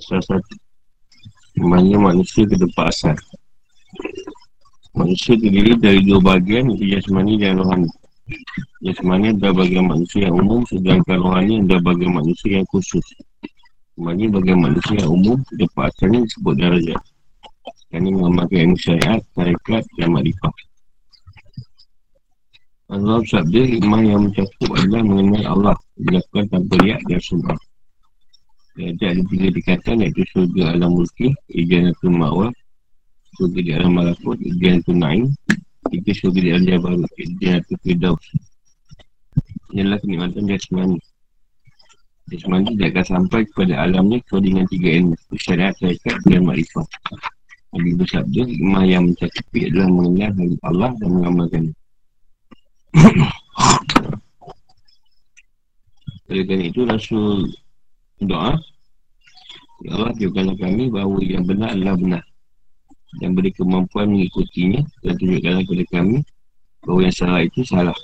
Asal satu. Mana manusia ke tempat asal. Manusia terdiri dari dua bahagian Iaitu jasmani dan rohani. Jasmani adalah bagian manusia yang umum Sedangkan rohani adalah bagian manusia yang khusus. Jasmani bagian manusia yang umum Tempat asalnya disebut darajat Kerana mengamalkan ilmu syariat, tarekat dan makrifah Allah sabda iman yang mencakup adalah mengenal Allah Dilakukan tanpa lihat dan sumber ada ada tiga dikatakan iaitu surga alam mulki, ijanatul ma'wah, surga di alam malakut, ijanatul na'im, tiga surga di alam jabaru, ijanatul firdaus. Inilah kenikmatan jasmani. Jasmani tidak akan sampai kepada alam ni kecuali dengan tiga ilmu, syariat, syarikat dan makrifat. Nabi bersabda, imah yang mencakupi adalah mengenal Allah dan mengamalkan. Oleh kerana itu, Rasul doa. Ya Allah tunjukkanlah kami bahawa yang benar adalah benar. Dan beri kemampuan mengikutinya Dan tunjukkanlah kepada kami Bahawa yang salah itu salah.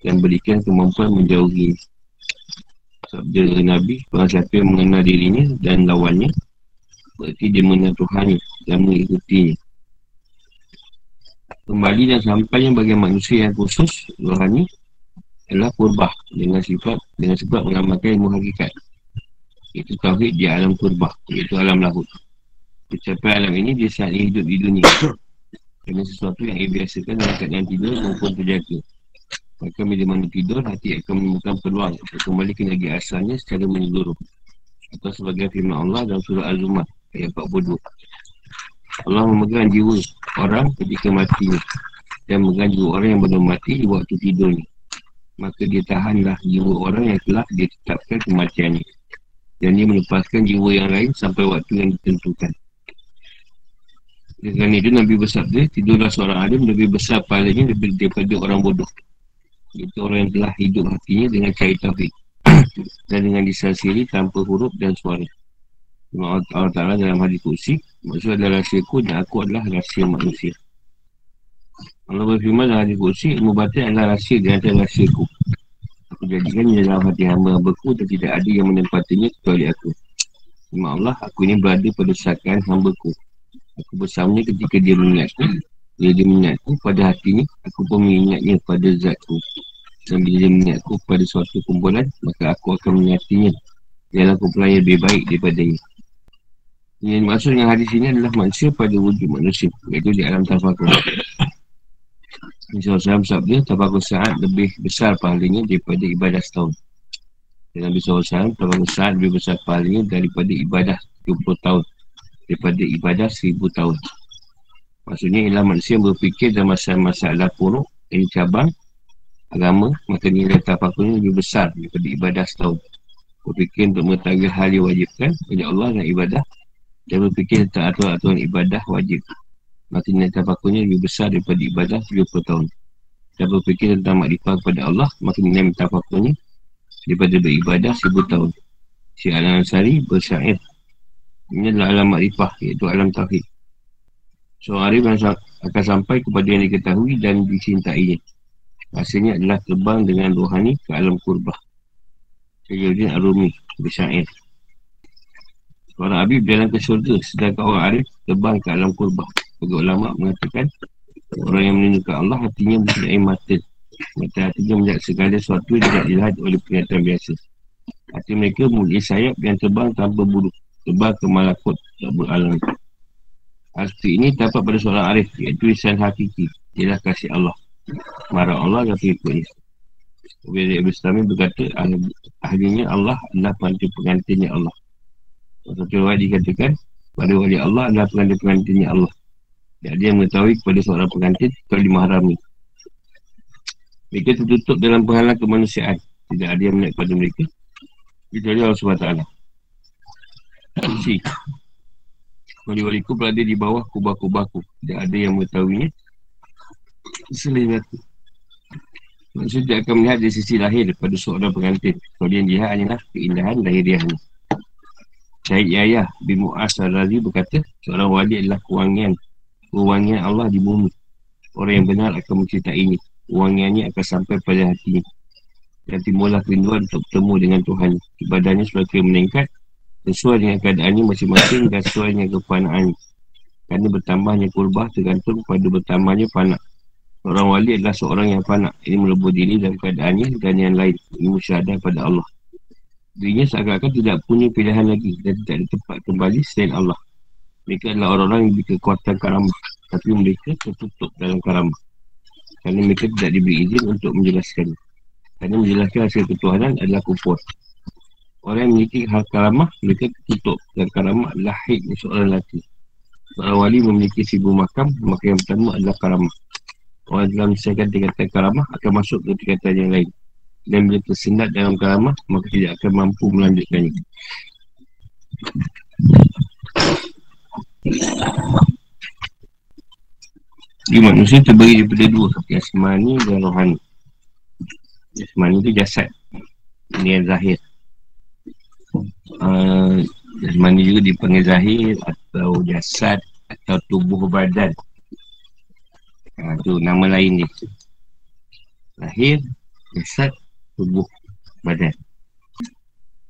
Dan berikan kemampuan menjauhi. Sabda Nabi Bahawa siapa yang mengenal dirinya dan lawannya Berarti dia mengenal Tuhan Dan mengikutinya. Kembali dan sampainya bagi manusia yang khusus Rohani adalah kurbah dengan sifat dengan sebab mengamalkan ilmu hakikat itu tauhid di alam kurbah Iaitu alam lahut Kecapai alam ini dia saat hidup di dunia. Kerana sesuatu yang ia biasakan dalam keadaan tidur maupun terjaga. Maka bila mana tidur hati akan menemukan peluang Untuk kembali ke negeri asalnya secara menyeluruh. Atau sebagai firman Allah dalam surah Al-Zumar Ayat 42 Allah memegang jiwa orang ketika matinya Dan memegang jiwa orang yang belum mati di waktu tidurnya. Maka dia tahanlah jiwa orang yang telah ditetapkan kematiannya dan dia melepaskan jiwa yang lain sampai waktu yang ditentukan. Dengan itu Nabi bersabda, tidurlah seorang alim lebih besar pahalanya lebih daripada orang bodoh. Itu orang yang telah hidup hatinya dengan cari tauhid. dan dengan disasiri tanpa huruf dan suara. Allah Ta'ala dalam hadis kursi, maksud adalah rahsia ku dan aku adalah rahsia manusia. Allah berfirman dalam hadis kursi, ilmu batin adalah rahsia dan adalah rahsia ku. Aku jadikan di dalam hati hamba hambaku dan tidak ada yang menempatinya kecuali aku. Terima Allah, aku ini berada pada sakaan hambaku. Aku bersamanya ketika dia mengingatku. Bila dia mengingatku pada hatinya, aku pun mengingatnya pada zatku. Dan bila dia mengingatku pada suatu kumpulan, maka aku akan mengingatinya. Dalam kumpulan yang lebih baik daripadanya. Yang maksud dengan hadis ini adalah manusia pada wujud manusia. Iaitu di alam tafakur. Nabi SAW sabda Tabakur saat lebih besar pahalanya daripada ibadah setahun. Dan Nabi SAW Tabakur saat lebih besar pahalanya daripada ibadah 20 tahun. Daripada ibadah 1000 tahun. Maksudnya ialah manusia berfikir dalam masalah-masalah puruk Ini cabang agama Maka nilai tabakurnya lebih besar daripada ibadah setahun. Berfikir untuk mengetahui hal yang wajibkan oleh Allah dan ibadah Dan berfikir tentang aturan-aturan ibadah wajib Maka nilai tafakurnya lebih besar daripada ibadah 30 tahun. Dan berfikir tentang makrifah kepada Allah Maka nilai tafakurnya daripada beribadah 1000 tahun. Si Al-Ansari bersyair. Ini adalah alam makrifah iaitu alam tauhid. Seorang arif akan sampai kepada yang diketahui dan disintainya Rasanya adalah terbang dengan rohani ke alam kurbah. Sayyidin Arumi bersyair. Seorang Habib berjalan ke syurga Sedangkan orang Arif terbang ke alam kurbah bagi ulama mengatakan Orang yang menunjukkan Allah hatinya mempunyai mata. Mata hatinya melihat segala sesuatu yang tidak dilihat oleh penglihatan biasa. Hati mereka mempunyai sayap yang terbang tanpa bulu Terbang ke malakut tak beralam. Hati ini dapat pada seorang arif Iaitu isan hakiki. Ialah kasih Allah. Marah Allah dan pengikutnya. Bila Ibn Islami berkata Ahlinya Allah adalah pantai pengantinnya Allah. Satu riwayat dikatakan pada wali Allah adalah pengantin-pengantinnya Allah tidak ada yang mengetahui kepada seorang pengantin Kalau dimahrami Mereka tertutup dalam penghalang kemanusiaan. Tidak ada yang melihat kepada mereka Kecuali Allah SWT Si. Wali-waliku berada di bawah kubah-kubahku. Tidak ada yang mengetahuinya. Selain aku Maksudnya dia akan melihat dari sisi lahir pada seorang pengantin. Kalau yang dilihat hanyalah keindahan lahiriahnya. Syahid Yahya bin al-Razi berkata Seorang wali adalah kewangian Wangian Allah di bumi. Orang yang benar akan mencintainya. Wangiannya akan sampai pada hatinya Dan timbullah kerinduan untuk bertemu dengan Tuhan. Ibadahnya semakin meningkat Sesuai dengan keadaannya masing-masing dan sesuai dengan kepanaan Kerana bertambahnya kurbah tergantung pada bertambahnya panak Seorang wali adalah seorang yang panak Ini melebur diri dalam keadaannya dan yang lain. Ini musyadah pada Allah. Dirinya seakan-akan tidak punya pilihan lagi Dan tidak ada tempat kembali selain Allah Mereka adalah orang-orang yang diberi kekuatan karamah Tapi mereka tertutup dalam karamah Kerana mereka tidak diberi izin untuk menjelaskan. Kerana menjelaskan hasil ketuhanan adalah kufur. Orang yang memiliki hal karamah Mereka tertutup Dan karamah adalah haid seorang lelaki. Seorang wali memiliki seribu makam Maka yang pertama adalah karamah Orang dalam misalkan tingkatan karamah Akan masuk ke tingkatan yang lain. Dan bila tersendat dalam karamah maka tidak akan mampu melanjutkannya Jadi manusia terbagi daripada dua Jasmani dan rohani. Jasmani itu jasad. Ini yang zahir. Uh, Jasmani juga dipanggil zahir Atau jasad Atau tubuh badan. Itu uh, nama lain dia. Zahir Jasad tubuh badan.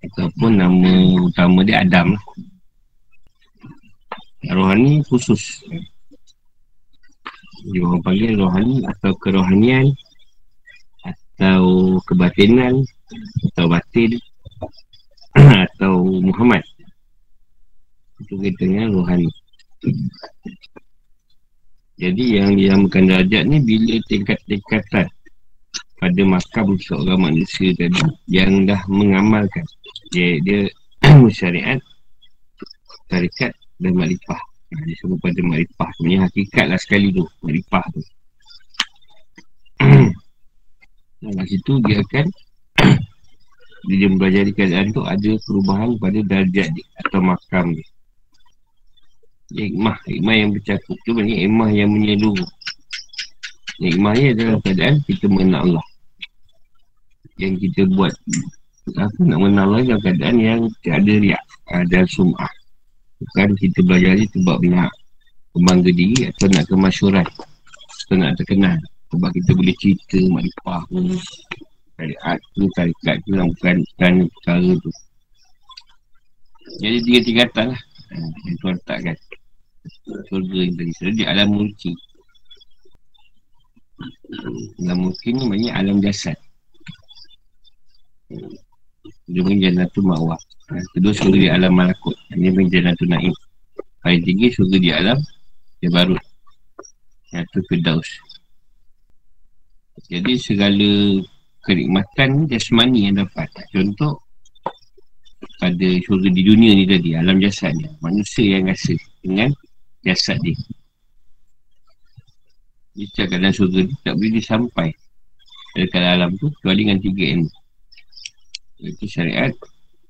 Ataupun nama utama dia Adam lah. Rohani khusus. Dia orang panggil rohani atau kerohanian atau kebatinan atau batin atau Muhammad. Itu kita dengan rohani. Jadi yang dinamakan darjat ni bila tingkat-tingkatan pada makam seorang manusia tadi yang dah mengamalkan dia, dia syariat tarikat dan makrifah dia sebut pada makrifah sebenarnya hakikat lah sekali tu makrifah tu. Dalam situ dia akan bila dia mempelajari keadaan tu ada perubahan pada darjat dia atau makam dia. Hikmah, hikmah yang bercakup tu Maksudnya hikmah yang menyeluruh. Hikmah ni adalah keadaan kita mengenal Allah. Yang kita buat apa nak mengenal Allah dalam keadaan yang tiada riak ada sum'ah bukan kita belajar ni sebab nak kembangga diri atau nak kemasyuran atau nak terkenal. Sebab kita boleh cerita makrifah pun tarikat tu tarikat tu yang bukan bukan perkara tu. Jadi tiga tingkatan lah. Ha, yang tuan letakkan surga yang tadi surga di alam mulki alam mulki ni maknanya alam jasad dia pun janatul ma'wah ha, Kedua surga di alam malakut. Dia pun janatul na'im Paling tinggi surga di alam Dia baru Iaitu Firdaus. Jadi segala Kenikmatan jasmani yang dapat. Contoh Pada surga di dunia ni tadi Alam jasad ni Manusia yang rasa Dengan jasad dia. Dia cakap dalam surga ni Tak boleh disampai Dekat alam tu Kecuali dengan tiga ilmu itu syariat.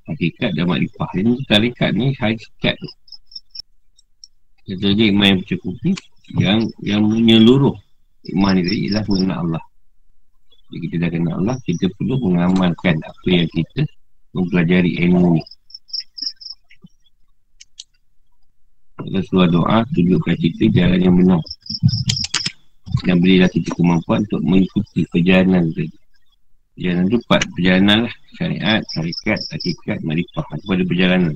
Hakikat dan makrifah. Ini tarikat ni hakikat. Tu dia iman yang bercukupi Yang yang menyeluruh. Iman ni ialah mengenal Allah. Jadi kita dah kenal Allah Kita perlu mengamalkan apa yang kita Mempelajari ilmu ni. Kita suruh doa Tunjukkan kita jalan yang benar. Dan berilah kita kemampuan Untuk mengikuti perjalanan tadi Perjalanan tu empat perjalanan lah. Syariat, syarikat, hakikat, marifah Itu pada perjalanan.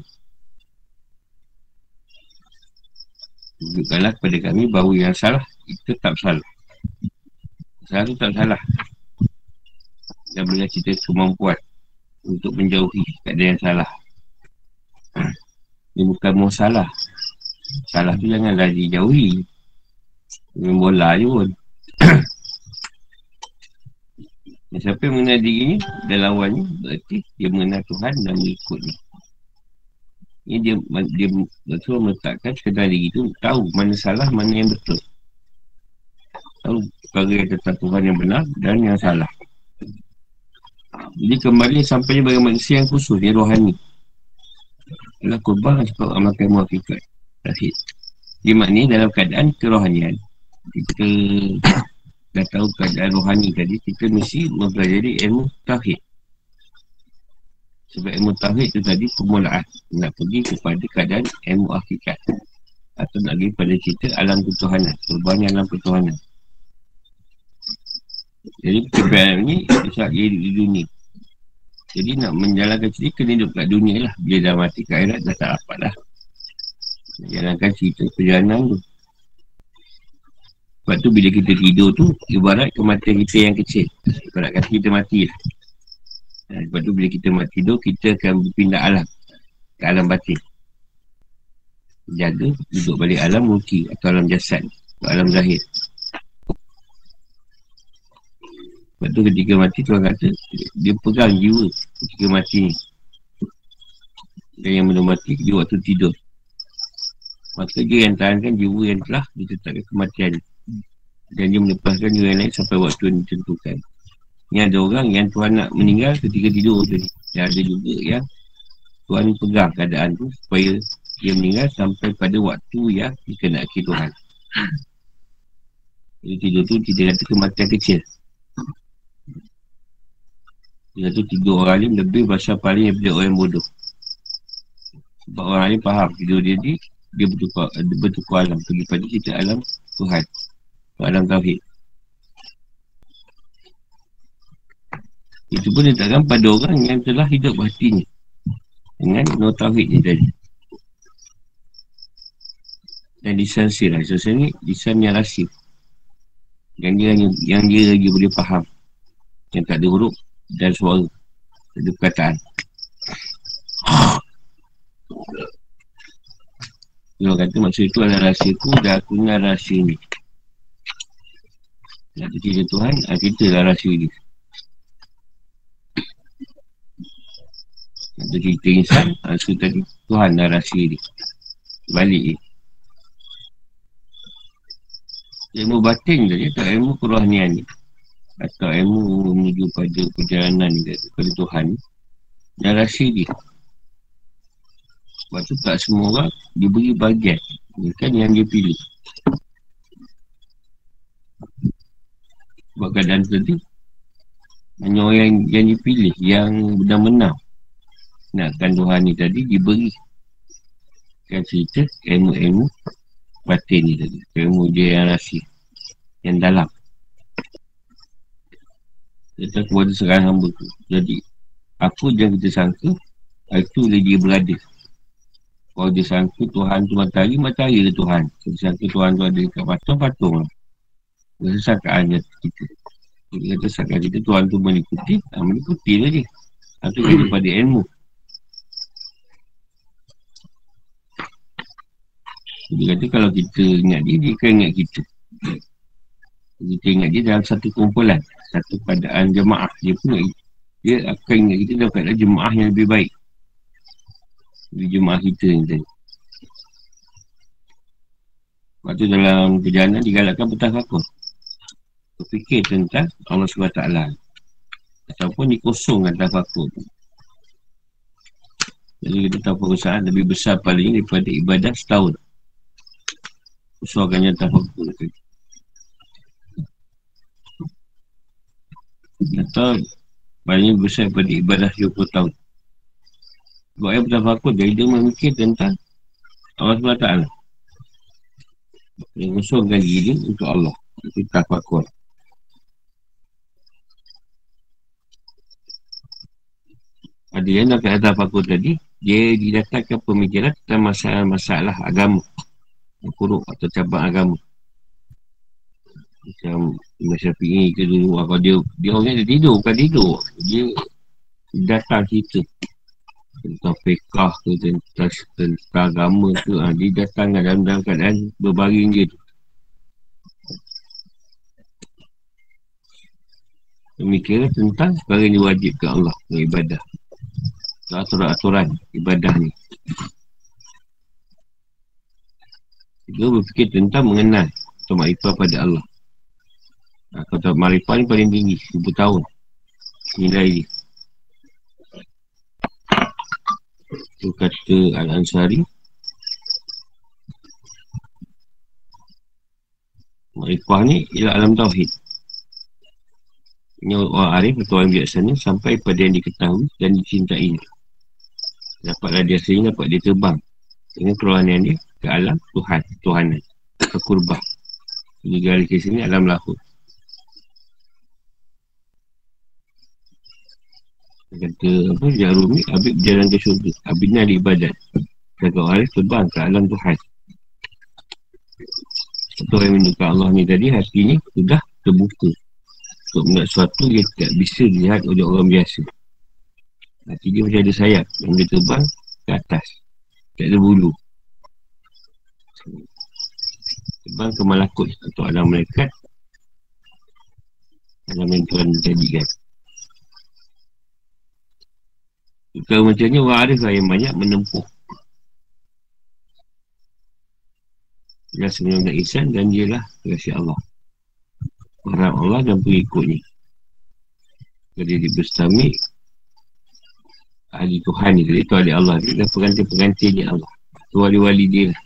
Tunjukkanlah kepada kami bahawa yang salah Itu tak salah. Salah tu tak salah. Dan berilah kita kemampuan Untuk menjauhi keadaan yang salah. Ini bukan mau salah. Salah tu janganlah dijauhi Main bola je pun Dan siapa yang mengenal dirinya dan lawannya Berarti dia mengenal Tuhan dan mengikutnya Ini dia dia betul meletakkan sekedar diri itu Tahu mana salah, mana yang betul. Tahu perkara yang tentang Tuhan yang benar dan yang salah. Jadi kembali sampai bagi manusia yang khusus, yang rohani. Ialah kurban sebab amalkan muafikat Tafid Dia maknanya dalam keadaan kerohanian Kita dah tahu keadaan rohani tadi kita mesti mempelajari ilmu tauhid sebab ilmu tauhid tu tadi permulaan nak pergi kepada keadaan ilmu hakikat atau nak pergi pada cerita alam ketuhanan perubahan alam ketuhanan jadi kebenaran ni bisa hidup di dunia Jadi nak menjalankan cerita kena hidup kat dunia lah. Bila dah mati kat akhirat dah tak dapat lah. Jalankan cerita perjalanan tu. Sebab tu bila kita tidur tu, ibarat kematian kita yang kecil. Ibarat kata kita mati lah. Ha, sebab tu bila kita mati tidur, kita akan berpindah alam. Ke alam batin. Jaga, duduk balik alam mulki atau alam jasad. Ke alam zahir. Sebab tu ketika mati Tuhan kata Dia pegang jiwa ketika mati ni Dan yang belum mati dia waktu tidur Maka dia yang tahankan jiwa yang telah ditetapkan kematian Dan dia melepaskan yang lain sampai waktu yang ditentukan Ni ada orang yang Tuhan nak meninggal ketika tidur tu ni Dan ada juga yang Tuhan pegang keadaan tu supaya dia meninggal sampai pada waktu yang dikenaki Tuhan Jadi tidur tu kita kata kematian kecil dia tu tiga orang alim lebih bahasa paling daripada orang bodoh. Sebab orang alim faham tidur dia ni, dia bertukar, bertukar alam. Pergi pada kita alam Tuhan. Alam Tauhid. Itu pun ditakkan pada orang yang telah hidup hatinya. Dengan no Tauhid ni tadi. Dan lisan sirah. Lisan ni lisan yang rasif. Yang dia, yang dia lagi boleh faham. Yang tak ada huruf dan suara ada perkataan dia kata maksud itu adalah rahsia ku dan aku dengan rahsia ni Kata cerita Tuhan, kita lah rahsia ni. Kata cerita insan, rahsia tadi Tuhan dah rahsia ni. Balik ni. Ilmu batin tadi, tak ilmu kerohanian ni. Atau ilmu menuju pada perjalanan kepada Tuhan dan rahsia dia sebab tu tak semua orang diberi bagian. Kan yang dia pilih sebab keadaan tadi hanya orang yang, yang dipilih yang benar-benar nakkan Tuhan ni tadi diberi kan cerita ilmu-ilmu batin ni tadi. Ilmu dia yang rahsia yang dalam. Kita kepada serangan hamba tu Jadi Apa yang kita sangka Itu dia berada. Kalau dia sangka Tuhan tu matahari Matahari dia Tuhan. Kita sangka Tuhan tu ada dekat patung Patung lah Sangkaan kita. Kita kata kita Tuhan tu mengikuti ha, Mengikuti lah dia ha, daripada ilmu. Dia kata kalau kita ingat dia Dia akan ingat kita. Kita ingat dia dalam satu kumpulan Satu keadaan jemaah Dia pun. Dia akan ingat kita dalam keadaan jemaah yang lebih baik. Di jemaah kita ni tadi. Waktu dalam perjalanan digalakkan bertafakur Berfikir tentang Allah SWT Ataupun dikosongkan tafakur Jadi kita tahu perusahaan lebih besar paling daripada ibadah setahun. Usahakannya tafakur Atau Banyak besar daripada ibadah 20 tahun. Sebab yang bertafakur Jadi dia memikir tentang Allah SWT Yang kosongkan diri untuk Allah. Itu tafakur Ada yang nak kata tafakur tadi Dia didatangkan pemikiran tentang masalah-masalah agama. Kuruk atau cabang agama. Macam Imam Syafi'i ke dulu Kalau dia Dia orang dia tidur Bukan tidur. Dia Datang cerita Tentang fiqah ke Tentang, tentang agama ke ha, Dia datang dalam, dalam keadaan Berbaring je tu. Pemikiran tentang Sekarang ini wajib ke Allah ibadah Aturan-aturan Ibadah ni. Dia berfikir tentang mengenal Atau makrifah pada Allah. Ha, kata marifah ni paling tinggi 1000 tahun. Nilai dia. Itu kata Al-Ansari. Marifah ni ialah alam tauhid. Ini orang arif atau orang biasanya Sampai pada yang diketahui dan dicintai Dapat radiasi ini dapat dia terbang Dengan kerohanian dia ke alam Tuhan Tuhan ke kurbah Jadi garis ke sini alam lahut Dia kata, apa, Jarumi, Habib berjalan ke syurga. Habib ni ada ibadat. Kata orang terbang ke alam Tuhan. Atau yang menunjukkan Allah ni tadi, hati ni sudah terbuka. Untuk melihat sesuatu yang tidak bisa dilihat oleh orang biasa. Hati dia macam ada sayap. Yang dia terbang ke atas. Tak ada bulu. Terbang ke malakut atau alam malaikat. Alam yang Tuhan jadikan. Kalau macam ni orang yang banyak menempuh Dia sebenarnya ihsan dan dia lah kasih Allah Harap Allah dan pengikutnya Jadi dia bersami Ahli Tuhan ni. Jadi tu ahli Allah. Dia dah pengantin-pengantin dia Allah. Tu wali-wali dia lah.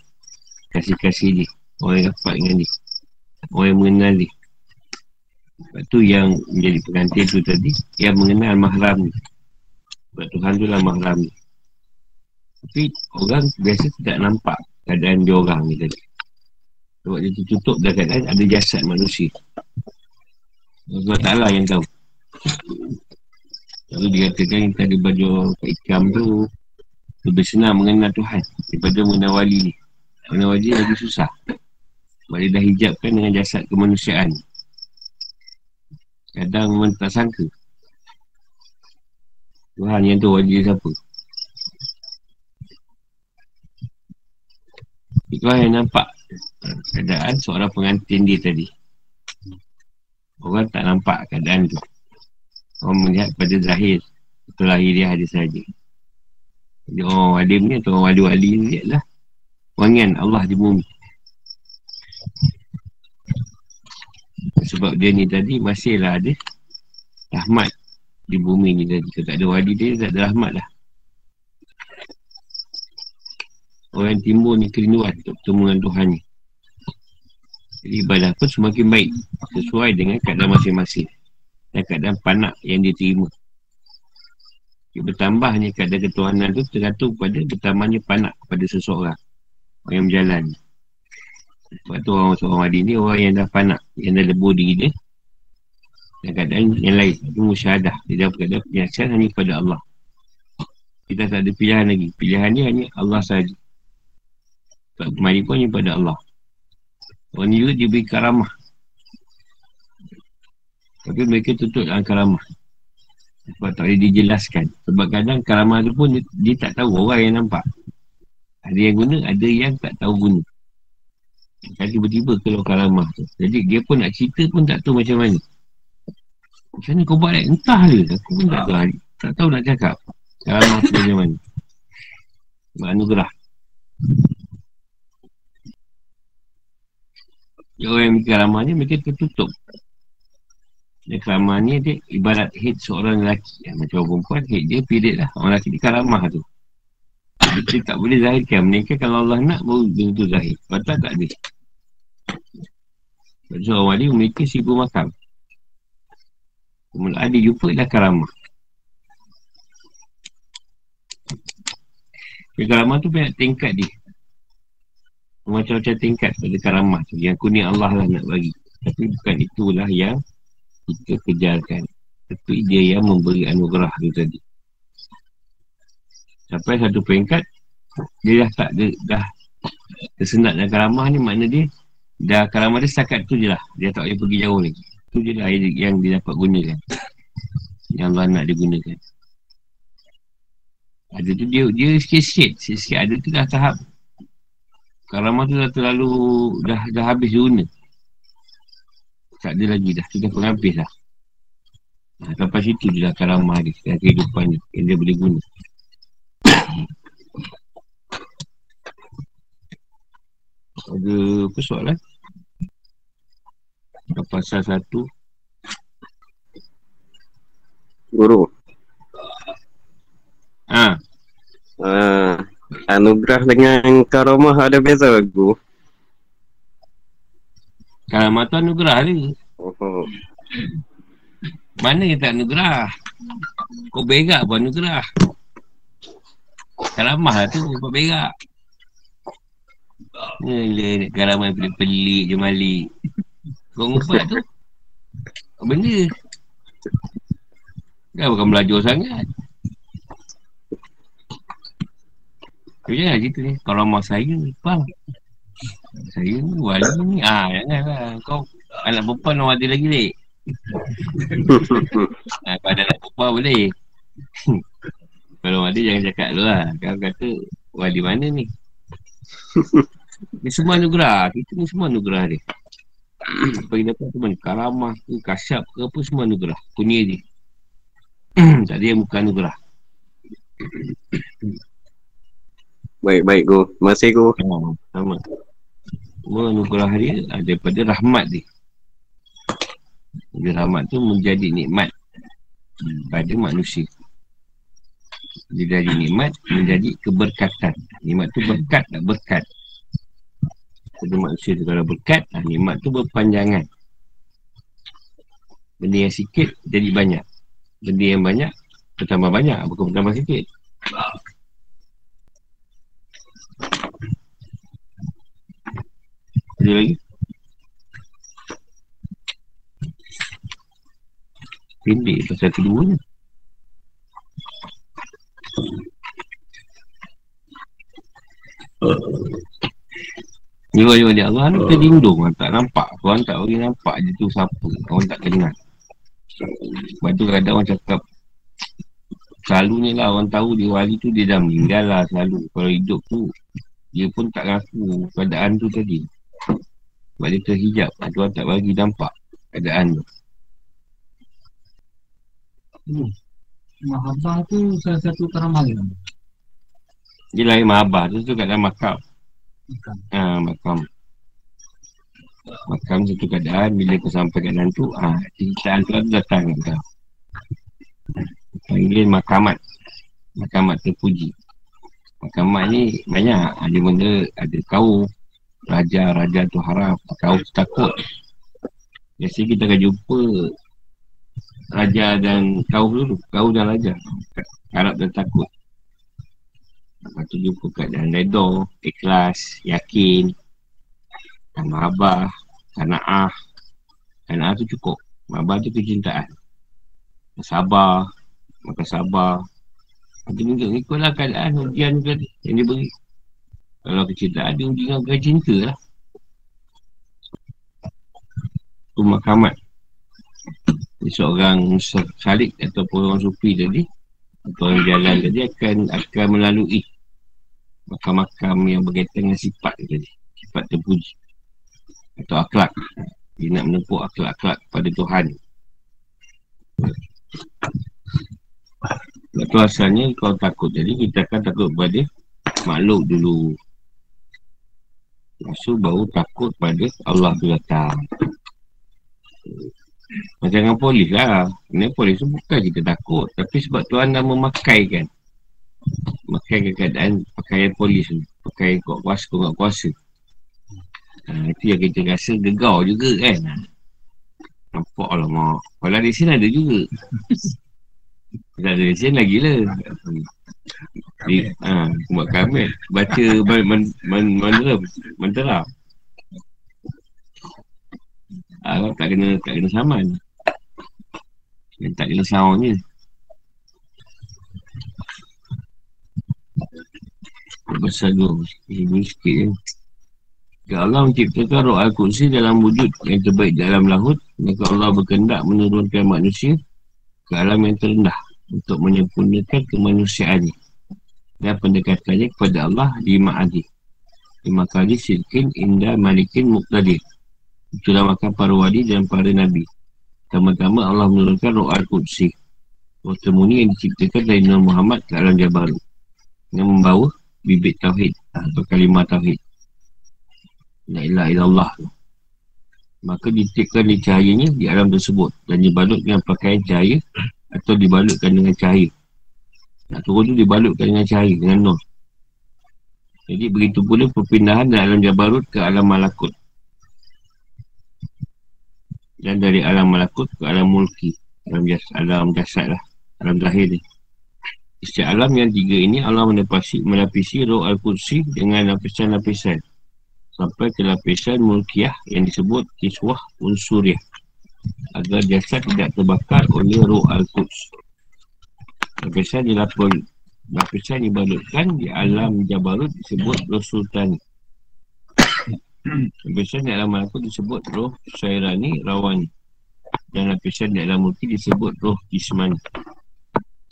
Kasih-kasih dia. Orang yang dapat dengan dia. Orang yang mengenal dia. Sebab tu yang menjadi pengantin tu tadi Yang mengenal mahram ni. Sebab Tuhan tu lah mahram ni. Tapi orang biasa tidak nampak Keadaan dia orang ni tadi. Sebab dia tertutup dah keadaan ada jasad manusia. Allah Ta'ala yang tahu. Lalu dia katakan yang tadi baju ikam tu lebih senang mengenal Tuhan daripada mengenal wali ni. Mengenal wali lagi susah. Sebab dia dah hijabkan dengan jasad kemanusiaan. Kadang orang tak sangka. Tuhan yang tu wali siapa. Tuhan yang nampak keadaan seorang pengantin dia tadi. Orang tak nampak keadaan tu. Orang melihat pada zahir. Itu lahir dia ada saja. Jadi orang wadim ni atau orang wali-wali ni adalah wangian Allah di bumi. Sebab dia ni tadi masihlah ada rahmat di bumi ni tadi. Kalau tak ada wali dia, tak ada rahmat lah. Orang timbul ni kerinduan untuk bertemu dengan Tuhan ni. Jadi ibadah pun semakin baik Sesuai dengan keadaan masing-masing Dan keadaan panak yang diterima. Dia bertambahnya keadaan ketuhanan tu Tergantung pada bertambahnya panak kepada seseorang. Orang yang berjalan. Sebab tu orang seorang wadi ni Orang yang dah panak. Yang dah lebur diri dia. Dan keadaan yang lain. Itu musyahadah. Dia dah berkata penyaksian hanya kepada Allah. Kita tak ada pilihan lagi. Pilihan dia hanya Allah sahaja. Tak kemari pun hanya pada Allah. Orang ni juga diberi karamah Tapi mereka tutup dalam karamah. Sebab tak boleh dijelaskan. Sebab kadang karamah tu pun dia, dia tak tahu. Orang yang nampak. Ada yang guna, ada yang tak tahu guna. Kan tiba-tiba keluar karamah tu. Jadi dia pun nak cerita pun tak tahu macam mana. Macam mana kau buat eh? Entah dia Aku pun tak tahu. Tak tahu nak cakap. Karamah tu macam mana. Anugerah. Ya, orang yang mikir ramah ni mereka tertutup dan ni dia ibarat head seorang lelaki. Ya, macam orang perempuan head dia period lah. Orang lelaki dia karamah tu. Kita tak boleh zahirkan. Mereka kalau Allah nak baru dia tu zahir. Kalau tak ada. Sebab seorang wali mereka sibuk makam Mula ada jumpa dah karamah. Karamah tu banyak tingkat dia. Macam-macam tingkat pada karamah tu. Yang kuning Allah lah nak bagi. Tapi bukan itulah yang kita kejarkan. Tapi dia yang memberi anugerah tu tadi. Sampai satu peringkat Dia dah tak ada Dah tersenat dalam karamah ni Makna dia Dah karamah dia setakat tu je lah. Dia tak boleh pergi jauh lagi. Tu je lah yang dia dapat gunakan. Yang Allah nak digunakan Ada tu dia Dia sikit-sikit Sikit-sikit. Ada tu dah tahap Karamah tu dah terlalu Dah dah habis guna Tak ada lagi dah Kita pun habis dah nah, Sampai situ je lah karamah dia Dalam kehidupan ni Yang dia boleh guna Ada apa soalan? Pasal satu Guru Ah, ha. uh, Anugerah dengan karamah ada beza aku. Karamah tu anugerah ni. Oh. Mana tak anugerah? Kau berak pun anugerah. Karamah lah tu, kau berak. Ni karamah pelik-pelik je malik. Kau ngumpat tu. Benda? Dah bukan belajar sangat. Tu je lah cerita ni. Kalau mak saya, faham? Saya ni, wali ni. Ah, janganlah. Kau anak perempuan orang ada lagi, dek. ha, kalau ada anak perempuan boleh. kalau ada, jangan cakap dulu lah. Kau kata, wali mana ni? Ni semua anugerah. Kita ni semua anugerah dia. Apa yang dapat tu mana? Karamah ke, kasyap ke apa semua anugerah. Kunia dia. tak ada yang bukan anugerah. Baik, baik, Go. Terima kasih, Go. Sama. Sama. Semua anugerah dia ah, daripada rahmat dia. Jadi rahmat tu menjadi nikmat pada manusia. Dia dari nikmat menjadi keberkatan. Nikmat tu berkat tak berkat. Pada manusia tu kalau berkat, ah, nikmat tu berpanjangan. Benda yang sikit jadi banyak. Benda yang banyak bertambah banyak. Bukan bertambah sikit. Ada lagi? Pendek pasal kedua ni. Jiwa jiwa dia Allah ni terlindung tak nampak. Orang tak boleh nampak je tu siapa. Orang tak kenal. Sebab tu kadang orang cakap Selalu ni lah orang tahu dia wali tu dia dah meninggal lah selalu. Kalau hidup tu dia pun tak ngaku keadaan tu tadi. Sebab dia terhijab. Tuan tak bagi nampak keadaan tu. Hmm. Mahabah tu salah satu keramal? Dia lahir mahabah tu tu kat dalam makam. Bukan. Ha, makam. Makam satu keadaan bila kau sampai kat tu, ha, cintaan tu datang kat kau. Panggil makamat. Makamat terpuji. Makamat ni banyak. Ada benda, ada kau. Raja, raja tu harap. Kau takut. Biasanya kita akan jumpa Raja dan kau dulu. Kau dan raja. Harap dan takut. Lepas tu jumpa keadaan redor, ikhlas, yakin, dan mahabah, kana'ah. Kana'ah tu cukup. Mahabah tu kecintaan. Sabar, maka sabar. Nanti ikutlah keadaan ujian tu yang dia beri. Kalau kecintaan dia ujian dengan cinta lah. Tu makamat. Dia seorang salik ataupun orang sufi tadi atau orang jalan tadi akan akan melalui makam-makam yang berkaitan dengan sifat tadi. Sifat terpuji. Atau akhlak. Dia nak menempuh akhlak-akhlak pada Tuhan. Sebab tu asalnya kalau takut jadi kita akan takut pada makhluk dulu Tu baru takut pada Allah tu datang. Macam dengan polis lah. Ini polis tu bukan kita takut. Tapi sebab Tuhan dah memakaikan. Memakaikan keadaan pakaian polis tu. Pakaian kuat kuasa, kuat kuasa. Ha, Itu yang kita rasa gegau juga kan. Nampak lah mak. Kalau di sini ada juga Tak ada sini lagi lah di, ha, buat kami. Baca man, man, man, mantra mantra ah, tak kena tak kena saman. Yang tak kena sound je Besar tu Ini sikit je Jika Allah menciptakan roh Al-Qudsi dalam wujud yang terbaik dalam lahut Maka Allah berkendak menurunkan manusia Ke alam yang terendah Untuk menyempurnakan kemanusiaannya dan pendekatannya kepada Allah lima adi lima kali sirkin indah malikin muqtadir. Itulah makan para wali dan para nabi. Pertama-tama Allah menurunkan roh al-Qudsi. Roh temuni yang diciptakan dari Nabi Muhammad ke alam Jabaru yang membawa bibit tauhid atau kalimah tauhid. La ilah ilallah maka ditikkan di cahayanya di alam tersebut. Dan dibalut dengan pakaian cahaya atau dibalutkan dengan cahaya nak turun tu dibalutkan dengan cahaya, dengan nur. Jadi begitu pula perpindahan dari alam Jabarut ke alam Malakut. Dan dari alam Malakut ke alam Mulki. Alam, jas, alam jasad lah. Alam terakhir ni. Setiap alam yang tiga ini Allah menepasi, melapisi roh Al-Qudsi dengan lapisan-lapisan. Sampai ke lapisan Mulkiyah yang disebut Kiswah Unsuriah. Agar jasad tidak terbakar oleh roh Al-Quds. Lapisan dilapor Lapisan dibalutkan di alam Jabarut disebut roh sultan Lapisan di alam malakut disebut roh syairani rawani Dan lapisan di alam mulki disebut roh jismani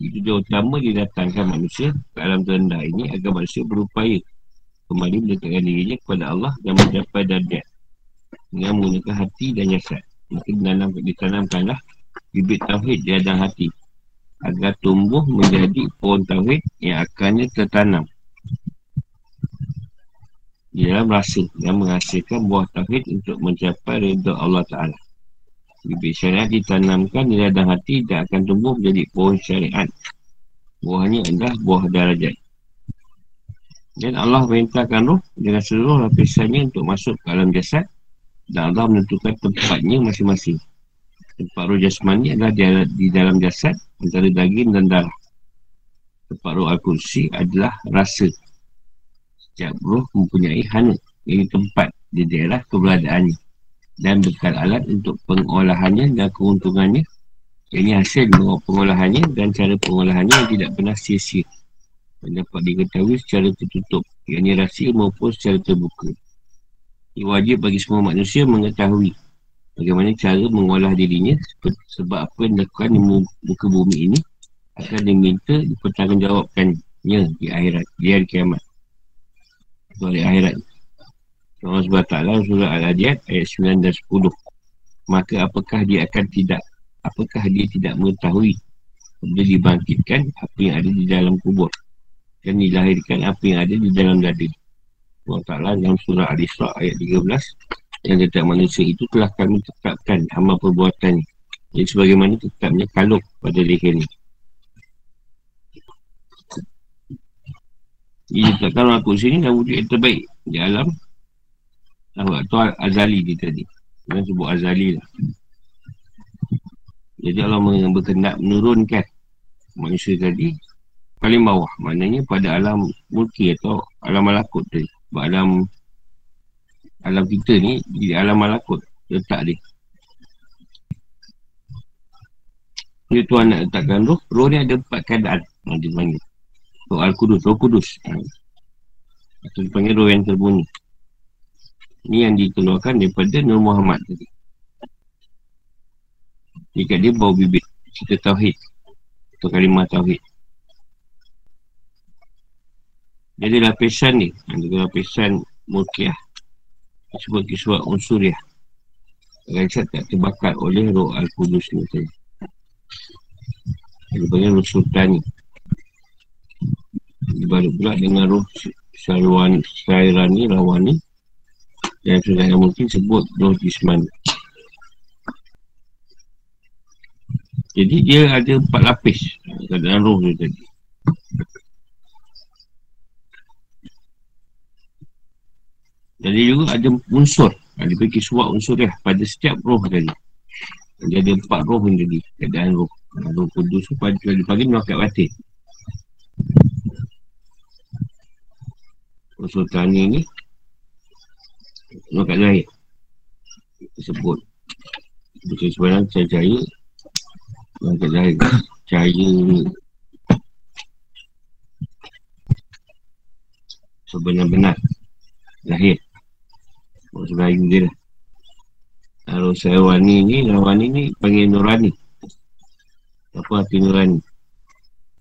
Itu dia utama didatangkan manusia ke alam terendah ini agar manusia berupaya kembali mendekatkan dirinya kepada Allah dan mencapai darjat dengan menggunakan hati dan jasad. Maka ditanam, ditanamkanlah bibit tauhid di dalam hati agar tumbuh menjadi pohon tauhid yang akannya tertanam di dalam rasa menghasilkan buah tauhid untuk mencapai redha Allah Ta'ala. Bibit syariat ditanamkan di dalam hati dan akan tumbuh menjadi pohon syariat. Buahnya adalah buah darajat. Dan Allah perintahkan roh dengan seluruh lapisannya untuk masuk ke alam jasad dan Allah menentukan tempatnya masing-masing. Tempat roh jasmani adalah di, di dalam jasad antara daging dan darah. Tempat roh Al-Qursi adalah rasa. Setiap roh mempunyai hana, ini tempat di daerah keberadaannya dan bekal alat untuk pengolahannya dan keuntungannya ini hasil pengolahannya dan cara pengolahannya yang tidak pernah sia-sia yang dapat diketahui secara tertutup ini rahsia maupun secara terbuka ini wajib bagi semua manusia mengetahui bagaimana cara mengolah dirinya sebab apa yang dilakukan di muka bumi ini akan diminta dipertanggungjawabkannya di akhirat di hari kiamat. Di hari akhirat. Allah SWT surah Al-Adiyat ayat 9 dan 10 maka apakah dia akan tidak apakah dia tidak mengetahui bila dibangkitkan apa yang ada di dalam kubur? Dan dilahirkan apa yang ada di dalam dada Ta'ala dalam surah Al-Isra ayat 13 yang tetap manusia itu telah kami tetapkan amal perbuatan jadi sebagaimana tetapnya kaluk pada leher ni. Ia ditetapkan orang kursi ni dan wujud yang terbaik di alam. Tahu tu Azali dia tadi. Dia sebut Azali lah. Jadi Allah berkendak menurunkan Manusia tadi paling bawah. Maknanya pada alam mulki atau alam malakut tu sebab alam alam kita ni di alam malakut. Letak dia. Dia tuan nak letakkan roh roh ni ada empat keadaan. Yang dia panggil. Roh Al-Qudus. Roh Kudus. Atau dia panggil roh yang terbunyi. Ni yang dikeluarkan daripada Nur Muhammad tadi. Jika dia bawa bibit. Kita tauhid. Atau kalimah tauhid jadi lapisan ni Ada lapisan Mulkiah Sebut kiswat unsuriah. Rakyat tak terbakar oleh roh Al-Qudus ni Dia panggil roh sultan ni. Dibalut pula dengan roh Syarwan Syairani Rawani Yang sudah yang mungkin sebut roh Jisman. Jadi dia ada empat lapis. Dalam roh tu tadi Jadi juga ada unsur. Ada bagi suap unsur ya Pada setiap roh tadi Dia ada empat roh pun tadi Keadaan roh Roh kudus tu pada Dia panggil melakat batin. Roh sultani ni Melakat lahir Disebut Bukan sebenarnya cahaya Melakat lahir Cahaya Sebenar-benar Lahir Maksud Melayu dia lah Kalau saya wani ni Wani ni panggil Nurani. Apa arti Nurani?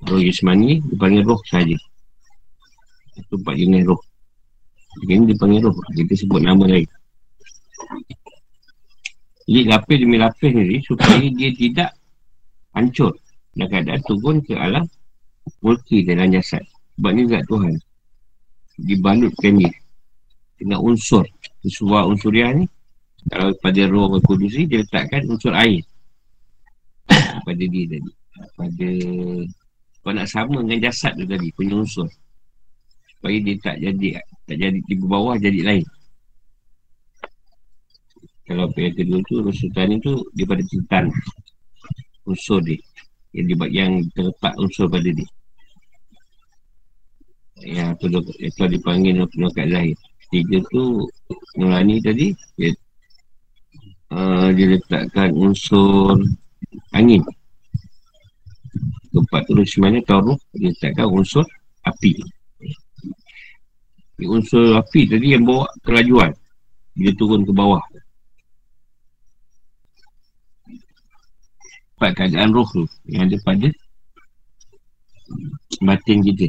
Roh Yusmani Dia panggil roh saja. Itu empat jenis roh. Ini dia panggil roh. Kita sebut nama lain. Jadi lapis demi lapis ni Supaya dia tidak Hancur. Dan keadaan turun ke alam Mulki dalam jasad. Sebab ni zat Tuhan Dibalutkan dia Dengan unsur Sebuah unsuriah ni Kalau pada roh berkudusi Dia letakkan unsur air. Pada dia tadi. Pada Kau nak sama dengan jasad tu tadi Punya unsur. Supaya dia tak jadi Tak jadi di bawah jadi lain. Kalau yang kedua tu Sultan tu Dia pada titan Unsur dia. Yang, dia, yang terletak unsur pada dia. Yang tu, itu dipanggil Nukat Zahir. Tiga tu Nurani tadi dia, uh, dia letakkan unsur angin Tempat tu mana taruh dia letakkan unsur api. Unsur api tadi yang bawa kelajuan. Dia turun ke bawah. Tempat keadaan roh tu yang ada pada batin kita.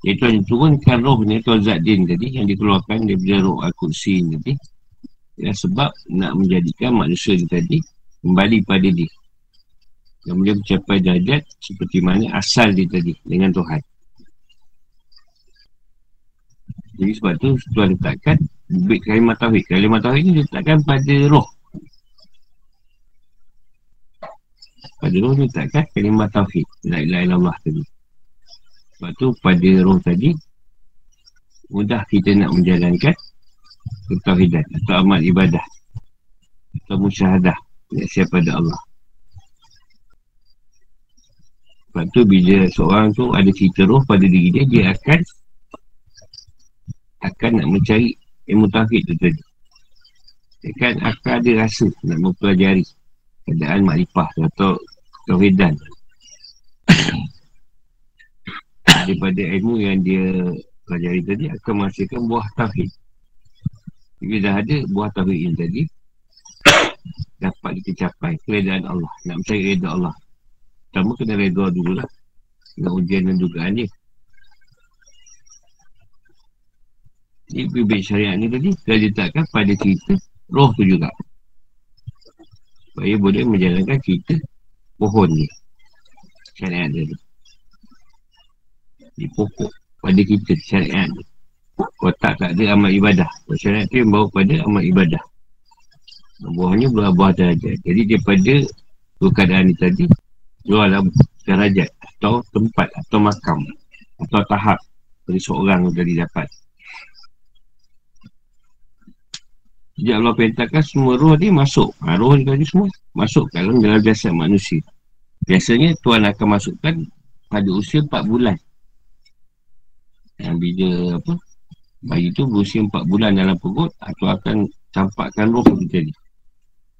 Iaitu yang turunkan roh ni Tuan Zaddin tadi Yang dikeluarkan daripada roh Al-Qudsi tadi. Ya, sebab nak menjadikan manusia ni tadi Kembali pada dia. Dan boleh mencapai darjat Seperti mana asal dia tadi Dengan Tuhan. Jadi sebab tu Tuhan letakkan Bukit kalimat Tauhid. Kalimat Tauhid ni letakkan pada roh. Pada roh ni letakkan kalimat Tauhid. La ilaha illallah tadi sebab tu pada roh tadi Mudah kita nak menjalankan Ketauhidan Atau amal ibadah Atau musyahadah Nak pada Allah. Sebab tu bila seorang tu ada cerita roh pada diri dia Dia akan Akan nak mencari ilmu tauhid tu tadi. Dia kan akan ada rasa nak mempelajari Keadaan makrifah atau tauhidan daripada ilmu yang dia pelajari tadi akan menghasilkan buah tauhid. Bila dah ada buah tauhid ini tadi dapat kita capai keredaan Allah. Nak mencari reda Allah. Pertama kena reda dulu lah. Dengan ujian dan dugaan dia. Ini bibit syariat ni tadi telah diletakkan pada cerita roh tu juga. Supaya boleh menjalankan cerita pohon ni. Syariat dia di pokok pada kita syariat. Kalau tak ada amal ibadah. Syariat tu yang bawa pada amal ibadah. Buahnya buah-buah darajat Jadi daripada dua keadaan ni tadi Dua dalam darajat Atau tempat atau makam Atau tahap dari seorang yang tadi dapat. Sejak Allah perintahkan semua roh ni masuk. Ha, Roh ni tadi semua masuk dalam dalam jasad manusia. Biasanya Tuhan akan masukkan pada usia 4 bulan yang bila apa Bayi tu berusia 4 bulan dalam perut Atau akan campakkan roh tu tadi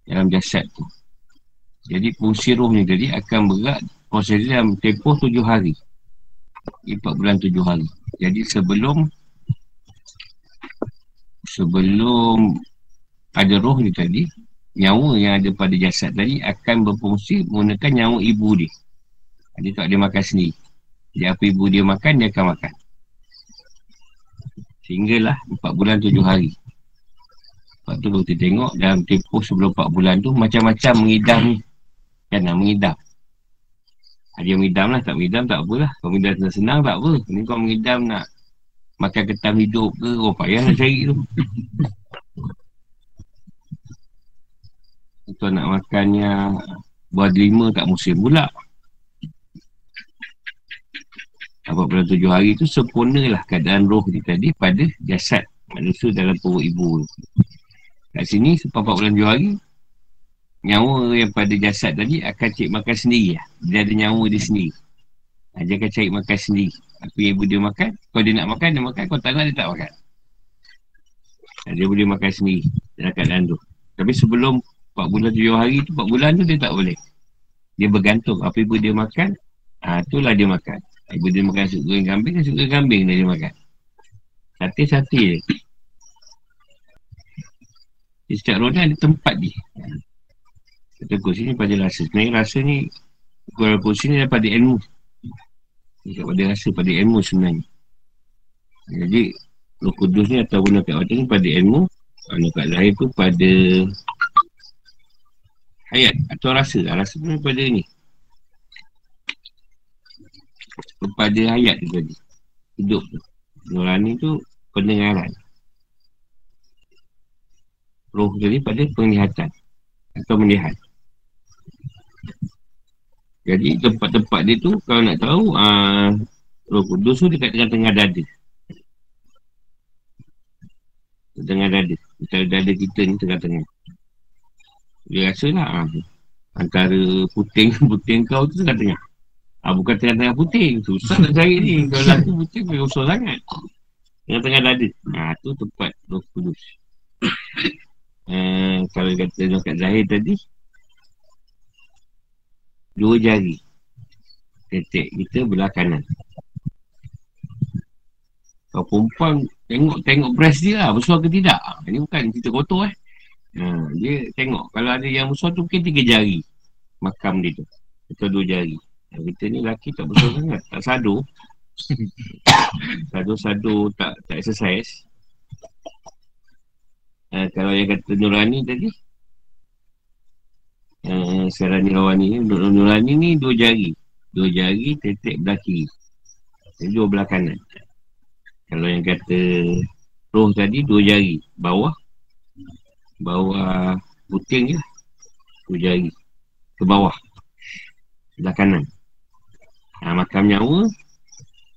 Dalam jasad tu. Jadi fungsi roh ni tadi akan berat Proses dalam tempoh 7 hari. 4 bulan 7 hari. Jadi sebelum Sebelum Ada roh ni tadi Nyawa yang ada pada jasad tadi Akan berfungsi menggunakan nyawa ibu dia. Dia tak ada makan sendiri Jadi apa ibu dia makan, dia akan makan Sehinggalah 4 bulan 7 hari. Sebab tu kalau kita tengok Dalam tempoh sebelum 4 bulan tu Macam-macam mengidam ni. Kan nak mengidam. Yang mengidam lah Tak mengidam tak apalah. Kalau mengidam senang-senang tak apa. Ni kau mengidam nak Makan ketam hidup ke Oh payah nak cari tu. Kau nak makannya Buah delima tak musim pula 47 hari tu sempurnalah keadaan roh dia tadi pada jasad manusia dalam perut ibu. Kat sini 47 hari nyawa yang pada jasad tadi akan cek makan sendiri lah. dia ada nyawa dia sendiri. Ha, dia akan cari makan sendiri. Apa yang ibu dia makan kalau dia nak makan dia makan. Kalau tak nak dia tak makan. Ha, dia boleh makan sendiri dalam keadaan tu. Tapi sebelum 4 bulan 7 hari tu 4 bulan tu dia tak boleh. Dia bergantung apa ibu dia makan ha, itulah dia makan Ibu dia makan nasi goreng kambing, nasi goreng kambing dia makan. Sate-sate je. Di setiap roda ada tempat dia. Kata kursi ni pada rasa. Sebenarnya rasa ni, kurang kursi ni daripada ilmu. Dia pada rasa pada ilmu sebenarnya. Jadi, Roh Kudus ni ataupun Nakat Wata ni pada ilmu. Nakat lahir tu pada hayat atau rasa. Rasa tu pada ni kepada ayat tu tadi. Hidup tu. Nurani tu pendengaran. Roh tadi pada penglihatan atau melihat. Jadi tempat-tempat dia tu kalau nak tahu ah, roh kudus tu dekat tengah-tengah dada. Tengah dada. Antara dada kita ni tengah-tengah dia rasa lah ah, antara puting-puting kau tu tengah-tengah Ah, bukan tengah-tengah putih. Susah nak cari ni. Kalau laku putih, memang susah sangat. Tengah-tengah dada. Ha, tu tempat roh kudus. Uh, kalau kata kat Zahir tadi, dua jari. Tetek kita belah kanan. Kalau perempuan tengok-tengok breast dia lah, besar ke tidak. Ini bukan cerita kotor eh. Ha, dia tengok, kalau ada yang besar tu mungkin tiga jari. Makam dia tu. Atau dua jari. Ha, kita ni lelaki tak besar sangat. Tak sadu. Sadu-sadu tak tak exercise. Ha, kalau yang kata Nurani tadi. Ha, sekarang ni lawan ni. Nurani ni dua jari. Dua jari tetek belah kiri. Dua belah kanan. Kalau yang kata roh tadi dua jari bawah bawah puting je dua jari ke bawah sebelah kanan ha, makam nyawa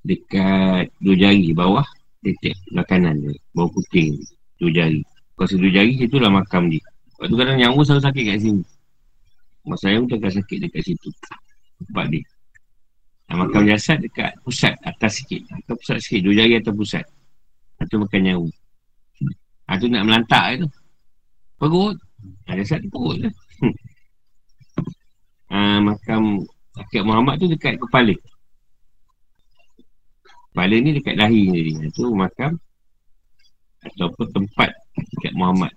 dekat dua jari bawah tetek sebelah kanan je bawah puting dua jari kalau dua jari itulah makam dia sebab tu kadang nyawa selalu sakit kat sini masa saya pun tak sakit dekat situ tempat dia Nah, makam jasad dekat pusat atas sikit. Atau pusat sikit. Dua jari atau pusat. Itu makan nyawa. Ha, tu nak melantak tu. Perut. Ha, jasad perut lah. Ha, makam Akib Muhammad tu dekat kepala. Kepala ni dekat dahi ni. Itu makam ataupun tempat dekat Muhammad.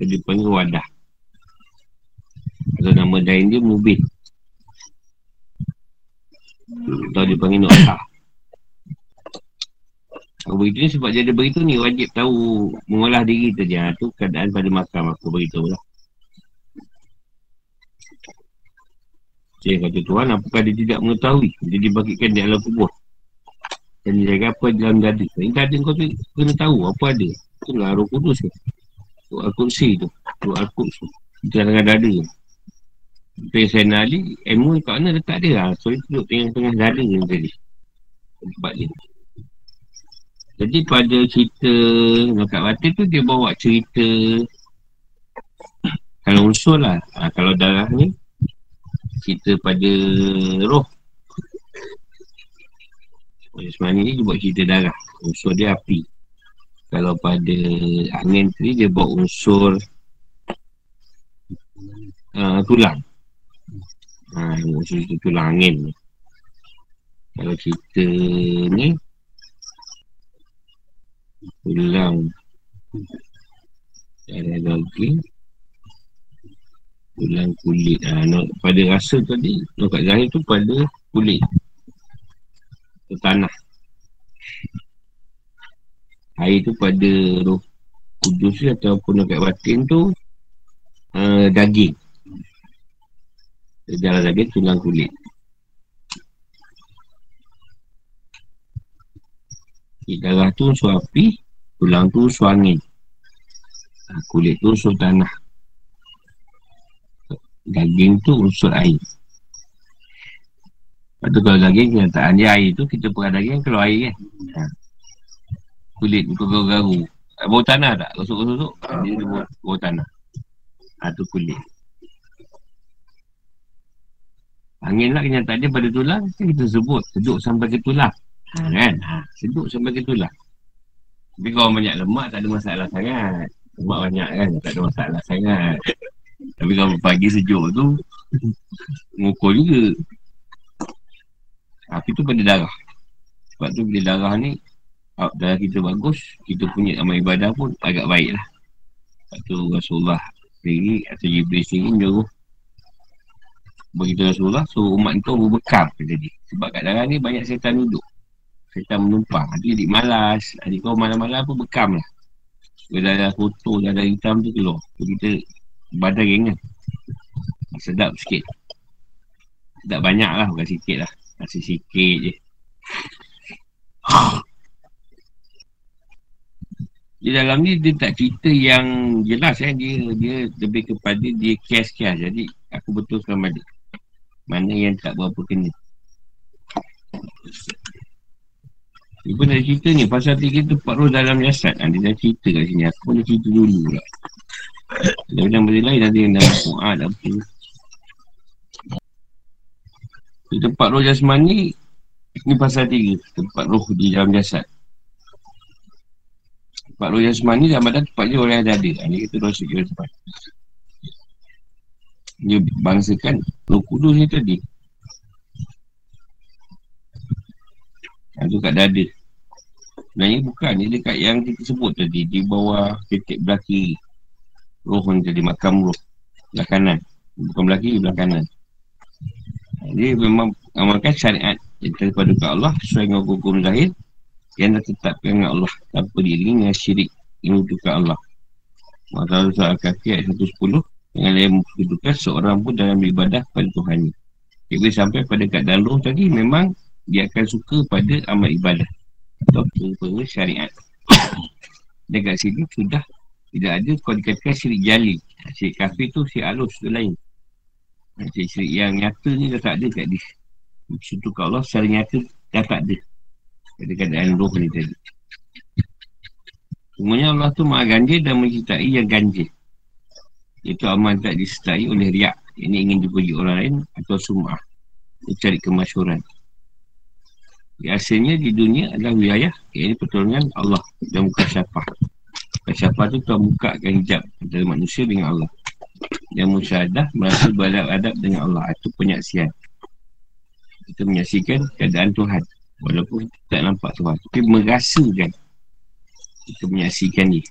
Dia panggil wadah. Atau nama dahin dia Mubin. Atau dia panggil Nu'ah Aku beritahu ni sebab ada beritahu ni Wajib tahu mengolah diri tu dia tu keadaan pada makam aku beritahu lah Saya kata Tuhan apakah dia tidak mengetahui? Dia dibagikan di alam kubur. Dan dia jaga apa dalam dada. Ini dada kau tu kena tahu apa ada. Itulah roh kudus tu. Tuh Al-Qudsi tu. Tuh Al-Qudsi Itu dalam dada Tapi saya Ali Ilmu kat mana letak dia lah. So dia duduk tengah-tengah dada ni tadi. Tempat dia. Jadi pada cerita Nakat Batin tu dia bawa cerita Kalau unsur lah. Ha, Kalau darah ni Cerita pada roh. Sebenarnya ni dia buat cerita darah. Unsur dia api. Kalau pada angin tadi dia bawa unsur uh, Tulang. Ha, unsur itu tulang angin Kalau cerita ni Tulang. Ada lagi Tulang kulit. Ha, no, Pada rasa tadi Nokat zahir tu pada kulit. Ke tanah. Air tu pada roh kudus ataupun nokat batin tu uh, Daging. Darah daging tulang kulit. Darah tu unsur api Tulang tu unsur angin ha, Kulit tu unsur tanah Daging tu unsur air. Lepas tu kalau daging kenyataan dia air tu Kita pegang daging keluar air kan? Ha. Kulit tu garu-garu Bau tanah tak? Gosok-gosok Dia bau, bau tanah. Ha tu kulit. Angin lah kenyataan dia pada tulang Kita sebut. Seduk sampai ke tulang. Ha, Kan? Ha, seduk sampai ke tulang. Tapi kalau banyak lemak tak ada masalah sangat. Lemak banyak kan? Tak ada masalah sangat Tapi kalau pagi sejuk tu Mengukur juga. Tapi tu pada darah. Sebab tu bila darah ni Darah kita bagus Kita punya amal ibadah pun agak baik lah Sebab tu Rasulullah sendiri Atau Jibril sendiri menyuruh Begitu Rasulullah So umat kau berbekam dia. Sebab kat dalam ni banyak setan duduk. Setan menumpang. Nanti jadi malas. Adik kau malam-malam pun bekam lah Bila ada Dah ada hitam tu keluar. So kita Badan geng kan Sedap sikit. Sedap banyak lah Bukan sikit lah. Kasih sikit je. Di dalam ni dia tak cerita yang jelas eh. dia dia lebih kepada dia kias-kias jadi aku betulkan balik. Mana yang tak berapa kena. Dia pun dah cerita ni Pasal tiga Pak Roh dalam jasad. Ha, Dia dah cerita kat sini. Aku pun cerita dulu pula dia bilang benda lain nanti yang dalam Quran apa Di tempat roh jasmani Ini pasal tiga. Tempat roh di dalam jasad. Tempat roh jasmani dalam badan tempat dia orang yang ada ada Ini kita roh segera tempat. Dia bangsakan roh kudus ni tadi. Itu kat dada. Sebenarnya bukan. Dia dekat yang kita sebut tadi. Di bawah ketik belah kiri. Roh ni tadi. Makam roh. Belah kanan. Bukan belah kiri, belah kanan. Dia memang amalkan syariat daripada ke Allah sesuai dengan hukum zahir yang dah tetapkan dengan Allah tanpa diri dengan syirik ini ke Allah. Maka Surah Al-Kahfi ayat 110 dengan yang memperdudukan seorang pun dalam ibadah pada Tuhan. Jadi sampai pada keadaan roh tadi memang dia akan suka pada amal ibadah atau pada syariat. Dan kat sini sudah tidak ada kalau dikatakan syirik jali. Syirik kafir tu syirik halus tu lain. Syirik yang nyata ni dah tak ada kat dia. Situ kat Allah secara nyata dah tak ada. Pada keadaan roh ni tadi. Semuanya Allah tu maha ganjil dan mencintai yang ganjil. Itu amal tak disertai oleh riak. Ini ingin dipuji orang lain atau sum'ah. Mencari kemasyuran. Biasanya di dunia adalah wilayah Ini pertolongan Allah dan muka syafah Syafah tu Tuhan bukakan hijab Antara manusia dengan Allah. Dan musyadah merasa beradab-adab dengan Allah. Itu penyaksian. Kita menyaksikan keadaan Tuhan. Walaupun tak nampak Tuhan. Tapi merasakan Kita menyaksikan dia.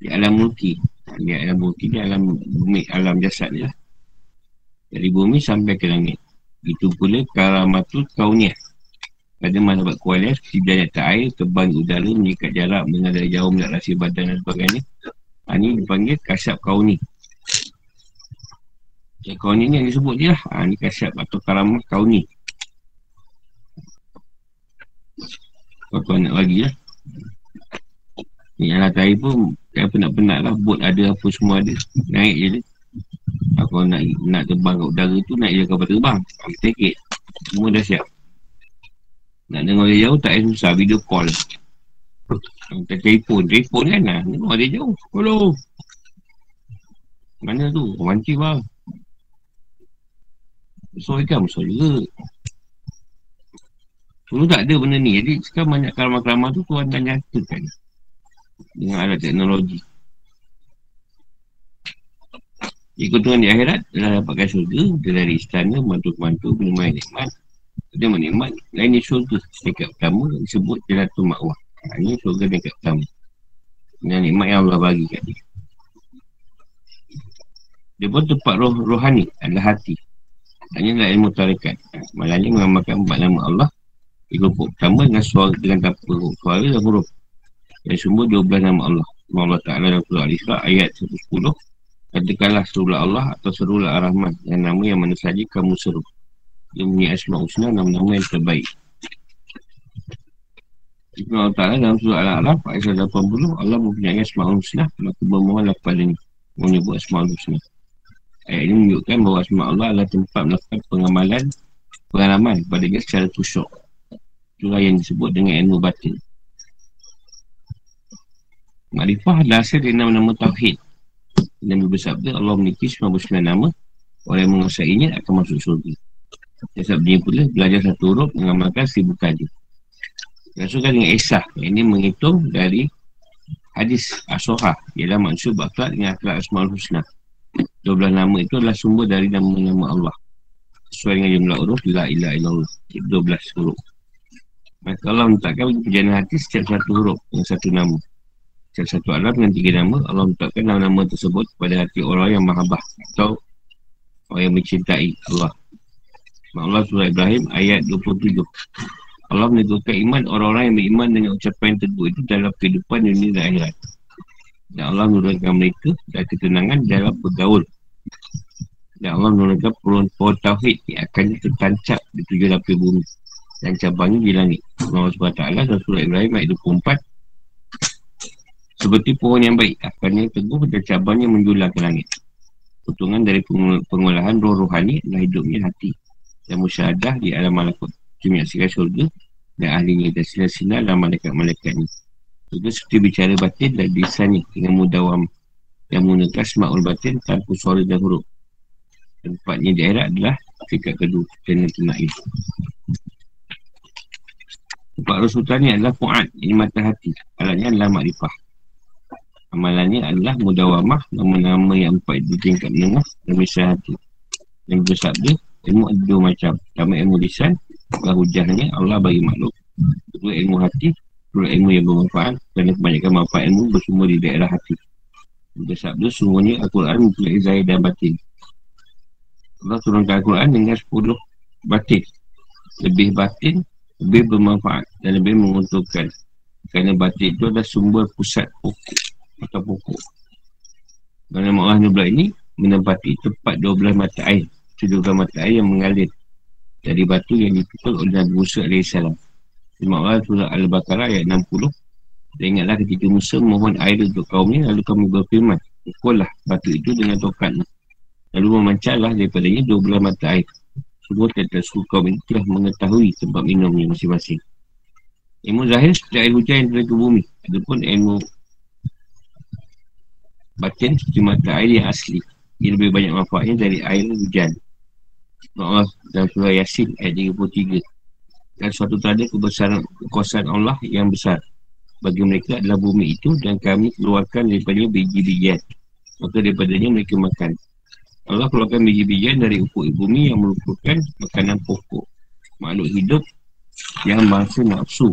Di alam mulki. Di alam bumi, di alam bumi, alam jasad ni lah. Dari bumi sampai ke langit. Itu pula karamatul kauniyah. Pada mana buat kualitas, si belajar tak air, terbang udara, menyikat jarak, mengadak jauh, melihat rasa badan dan sebagainya. Ha, ini dipanggil kasyap kauni. Ya, kauni ni yang disebut je lah. Ha, ni kasyap atau karamah kauni. Kau tu nak lagi lah. Ni alat air pun Kan penat-penat lah Bot ada apa semua ada Naik je dia Kalau nak nak terbang kat udara tu Naik je kapal terbang Take it Semua dah siap Nak dengar dia jauh tak susah. Video call. Kita telefon. Telefon kan lah Dengar dia jauh. Hello. Mana tu? Mancing bang Besar ikan besar juga. Dulu tak ada benda ni. Jadi sekarang banyak keramah-keramah tu Tuan dah nyatakan. Dengan alat teknologi. Keuntungan di akhirat adalah dapatkan syurga. Dia dari istana, mantu-mantu, minuman nikmat Dia menikmat. Lain ni syurga Dekat pertama disebut Jelatul Ma'wah ha, Ini syurga dekat pertama Dengan nikmat yang Allah bagi kat dia. Dia pun tempat roh rohani adalah hati. Hanya adalah ilmu tarikat. Ha, Malahnya mengamalkan empat nama Allah. Di kelompok pertama dengan suara dengan tanpa suara dan huruf. Yang semua 12 nama Allah. Allah Ta'ala dalam surah Al-Isra ayat 110 Katakanlah serulah Allah atau serulah Ar-Rahman. Yang nama yang mana saja kamu seru Dia punya asma usna nama-nama yang terbaik. Ibn Allah Ta'ala dalam surah Al-A'raf ayat 180 Allah mempunyai asma usna Maka bermohonlah kepada ni Menyebut asma usna Ayat ini menunjukkan bahawa asma Allah adalah tempat melakukan pengamalan Pengalaman kepadanya secara tusyuk Itulah yang disebut dengan ilmu batin. Makrifah adalah hasil dari nama-nama Tauhid. Nabi bersabda Allah memiliki 99 nama. Orang yang menguasainya akan masuk surga Dan sabdanya pula Belajar satu huruf Mengamalkan seribu kali. Rasulkan dengan Esah Ini menghitung dari Hadis Asoha Ialah maksud baklat dengan akhlak Asma'ul Husna. 12 nama itu adalah sumber dari nama-nama Allah. Sesuai dengan jumlah huruf La ilah illallah. 12 huruf. Maka Allah menetapkan perjalanan hati setiap satu huruf Dengan satu nama. Salah satu alam dengan tiga nama Allah menetapkan nama-nama tersebut kepada hati orang yang mahabah Atau orang yang mencintai Allah Allah surah Ibrahim ayat 27 Allah menegurkan iman orang-orang yang beriman dengan ucapan yang teguh itu dalam kehidupan dunia dan akhirat. Dan Allah menurunkan mereka dan ketenangan dalam bergaul. Dan Allah menurunkan pohon tauhid yang akan tertancap di tujuh lapis bumi Dan cabangnya di langit. Allah SWT dan surah Ibrahim ayat 24 seperti pohon yang baik Akarnya teguh dan cabangnya menjulang ke langit. Potongan dari pengolahan roh rohani adalah hidupnya hati Dan musyahadah di alam malakut Itu menyaksikan syurga dan ahlinya dan sinar-sinar dalam malaikat-malaikatnya Itu seperti bicara batin dan lisannya dengan mudawam Yang menggunakan semakul batin tanpa suara dan huruf. Tempatnya di akhirat adalah tingkat kedua dan yang tenaknya Tempat Rasulullah ni adalah pu'ad Ini mata hati. Alatnya adalah makrifah. Amalannya adalah mudawamah Nama-nama yang empat di tingkat menengah Dan bisa hati. Yang bersabda Ilmu ada dua macam Pertama ilmu lisan Dan hujahnya Allah bagi makhluk. Kedua ilmu hati Kedua ilmu yang bermanfaat Kerana kebanyakan manfaat ilmu bersumber di daerah hati. Dia sabda semuanya Al-Quran mempunyai zahir dan batin. Allah turunkan Al-Quran dengan 10 batin. Lebih batin Lebih bermanfaat Dan lebih menguntungkan. Kerana batin itu adalah sumber pusat pokok Atau pokok. Kerana Allah Nubla ini Menempati tempat 12 mata air 12 mata air yang mengalir. Dari batu yang dipukul oleh Nabi Musa AS Allah surah Al-Baqarah ayat 60 Dan ingatlah ketika Musa mohon air untuk kaumnya Lalu kami berfirman Pukullah batu itu dengan tokat Lalu memancarlah daripadanya 12 mata air. Semua tentang suku kaum ini telah mengetahui tempat minumnya masing-masing. Ilmu zahir seperti air hujan yang turun ke bumi. Adapun ilmu batin seperti mata air yang asli. Ia lebih banyak manfaatnya dari air hujan Allah dalam surah Yasin ayat 33 dan suatu tanda kebesaran kekuasaan Allah yang besar bagi mereka adalah bumi itu dan kami keluarkan daripada biji-bijian. Maka daripadanya mereka makan. Allah keluarkan biji-bijian dari ufuk bumi yang merupakan makanan pokok makhluk hidup yang masa nafsu.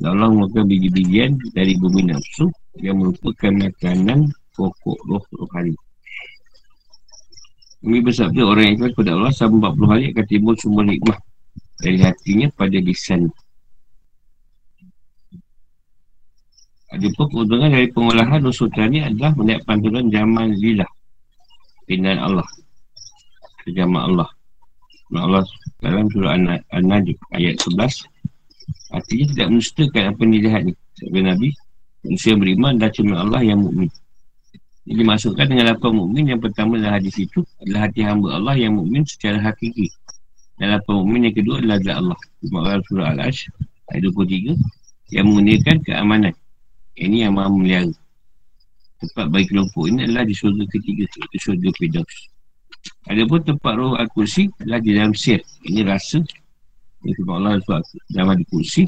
Dan Allah mengeluarkan biji-bijian dari bumi nafsu yang merupakan makanan pokok roh rohani Kami bersabda orang yang ikhlas kepada Allah Sama 40 hari akan timbul semua hikmah dari hatinya pada lisan. Ada pun keuntungan dari pengolahan nusutan ni adalah melihat pantulan zaman lilah pindahan Allah kejaman Allah. Allah dalam surah An-Najib ayat 11 artinya tidak menustakan apa yang dilihat ni. Sebab Nabi manusia beriman dan cuma Allah yang mukmin. Ini dimasukkan dengan lapan mukmin yang pertama dalam hadis itu adalah hati hamba Allah yang mukmin secara hakiki. Dan apa mu'min yang kedua adalah zat Allah. Maksudnya surah Al-Ash Ayat 23 Yang menggunakan keamanan. Ini yang maha melihara Tempat bagi kelompok ini adalah di surga ketiga Itu surga Fidaus Ada pun tempat roh Al-Kursi adalah di dalam sir. Ini rasa Ini sebab Allah SWT dalam di kursi.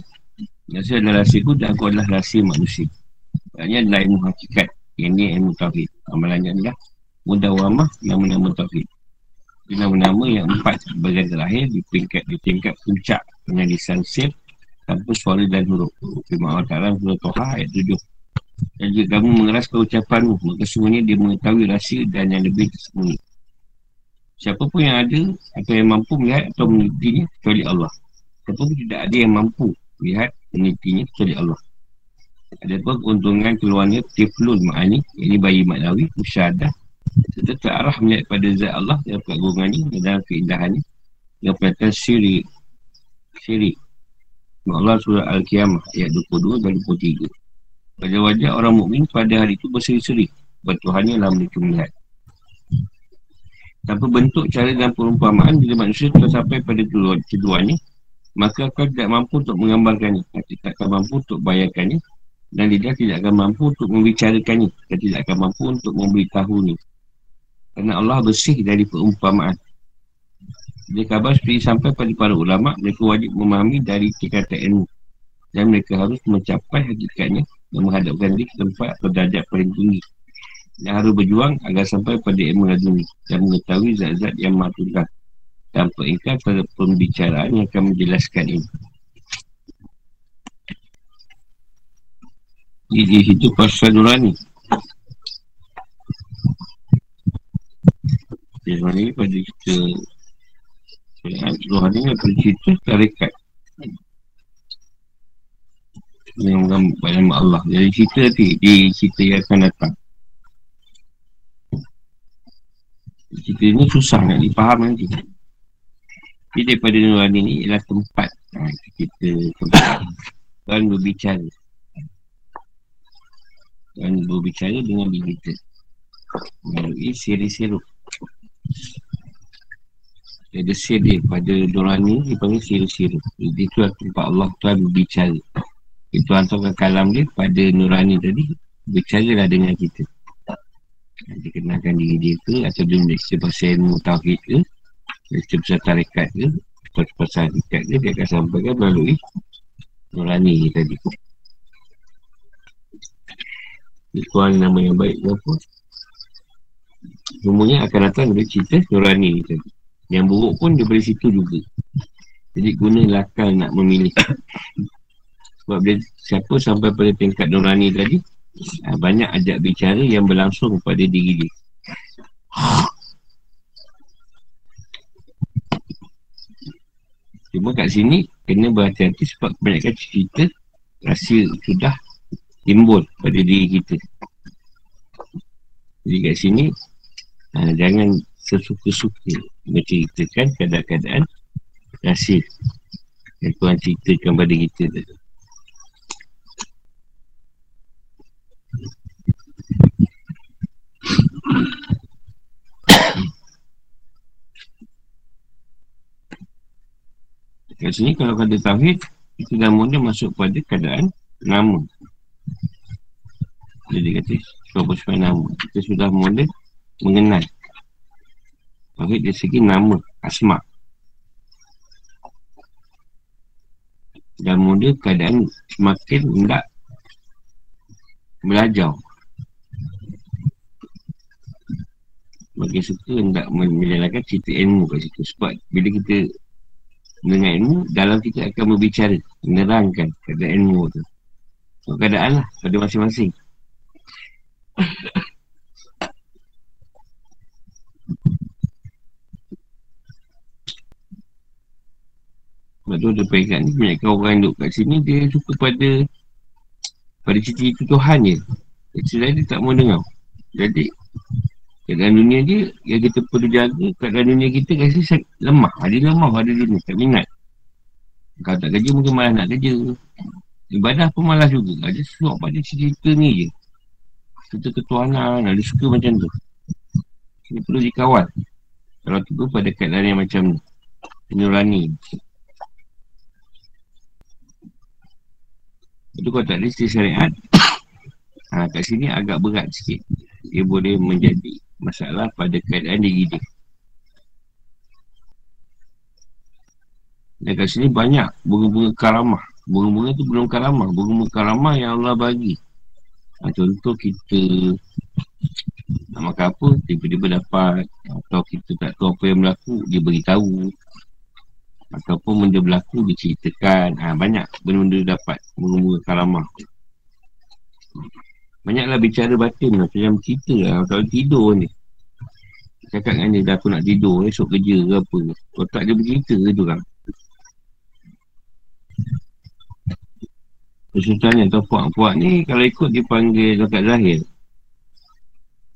Rasa adalah rasa itu dan aku adalah rasa manusia. Maksudnya adalah ilmu Ini ilmu tawhid Amalannya adalah Mudawamah yang menama tawhid nama-nama yang empat bagian terakhir di peringkat di tingkat puncak dengan lisan sir tanpa suara dan huruf. Firman Allah Ta'ala surah Toha ayat tujuh. Dan jika kamu mengeraskan ucapanmu, maka semuanya dia mengetahui rahsia dan yang lebih tersembunyi. Siapa pun yang ada atau yang mampu melihat atau menelitinya kecuali Allah. Siapa pun tidak ada yang mampu melihat menelitinya kecuali Allah. Ada pun keuntungan keluarnya tiflun ma'ani, ini bayi maknawi, musyadah, kita terarah melihat pada zat Allah dalam keagungannya dan dalam keindahannya. Yang perhatian syirik. Syirik. Allah surah Al-Qiyamah ayat 22 dan 23 pada wajah orang mukmin pada hari itu berseri-seri. Bertuhannya dalam mereka melihat. Tanpa bentuk cara dan perumpamaan bila manusia telah sampai pada kedua, keduanya maka kau tidak mampu untuk menggambarkannya. Tidak akan mampu untuk bayarkannya dan lidah tidak akan mampu untuk membicarakannya. Dan tidak akan mampu untuk memberitahunya. Kerana Allah bersih dari perumpamaan. Dia kabar seperti sampai pada para ulama Mereka wajib memahami dari tingkatan ilmu. Dan mereka harus mencapai hakikatnya Dan menghadapkan diri ke tempat atau darjat paling tinggi. Dan harus berjuang agar sampai pada ilmu laduni Dan mengetahui zat-zat yang matulkan Tanpa ingkar pada pembicaraan yang akan menjelaskan ini Di situ pasal nurani. Okay, mana ni pada kita Tuhan ni pada cerita? Tarikat. Yang mengambil nama Allah. Jadi cerita nanti Di cerita yang akan datang. Cerita ni susah nak dipaham nanti. Jadi daripada nurani ni ialah tempat ha, Kita tempat Tuhan berbicara Tuhan berbicara dengan diri kita Melalui siri-sirup dia ada sirih pada Nurani Dia panggil sirih-sirih Jadi itu tempat Allah Tuhan berbicara. Itu hantarkan kalam dia pada Nurani tadi Bercaralah dengan kita. Dia kenalkan diri dia ke Atau dia mereka pasal ilmu tawhid ke Mereka pasal tarikat ke Pasal pasal tarikat ke Dia akan sampaikan melalui Nurani tadi Itu nama yang baik ke apa Semuanya akan datang dari cerita Nurani tadi. Yang buruk pun daripada situ juga. Jadi guna lakal nak memilih. Sebab dia siapa sampai pada tingkat nurani tadi ha, Banyak ajak bicara yang berlangsung pada diri dia Cuma kat sini Kena berhati-hati sebab kebanyakan cerita Rasa sudah timbul pada diri kita. Jadi kat sini ha, Jangan sesuka-suka Menceritakan keadaan-keadaan Rasa Yang Tuhan ceritakan pada kita tadi. Kat sini kalau kata tauhid Itu namanya masuk pada keadaan Nama Jadi kata Sebab sebab nama Kita sudah mula Mengenal. Tauhid dari segi nama Asma. Dan mula keadaan Semakin hendak Belajar. Makin suka hendak menjalankan cerita ilmu kat situ. Sebab bila kita dengan ilmu dalam kita akan berbicara menerangkan keadaan ilmu tu. So, keadaan lah pada masing-masing sebab tu ada peringkat ni banyak orang yang duduk kat sini dia suka pada pada cerita-cerita Tuhan je cerita dia tak mau dengar. Jadi Keadaan dunia dia Yang kita perlu jaga Keadaan dunia kita Rasa lemah. Ada lemah pada dunia Tak minat. Kalau tak kerja Mungkin malas nak kerja. Ibadah pun malas juga. Ada suap pada cerita ni je Cerita ketuanan Ada suka macam tu Ini perlu dikawal Kalau tu pada keadaan yang macam ni Penyurani Itu kalau tak ada syariat ha, Kat sini agak berat sikit Dia boleh menjadi masalah pada keadaan diri dia. Dan kat sini banyak bunga-bunga karamah. Bunga-bunga tu belum karamah. Bunga-bunga karamah yang Allah bagi. Ha, contoh kita nak makan apa, tiba-tiba dapat. Atau kita tak tahu apa yang berlaku, dia beritahu. Ataupun benda berlaku, dia ceritakan. Ha, banyak benda-benda dapat bunga-bunga karamah. Banyaklah bicara batin lah. Macam cerita lah. Kalau tidur ni. Cakap dengan dia aku nak tidur. Esok kerja ke apa. Kalau tak dia bercerita ke tu kan. Kesultanan atau puak-puak ni. Kalau ikut dia panggil Zakat Zahir.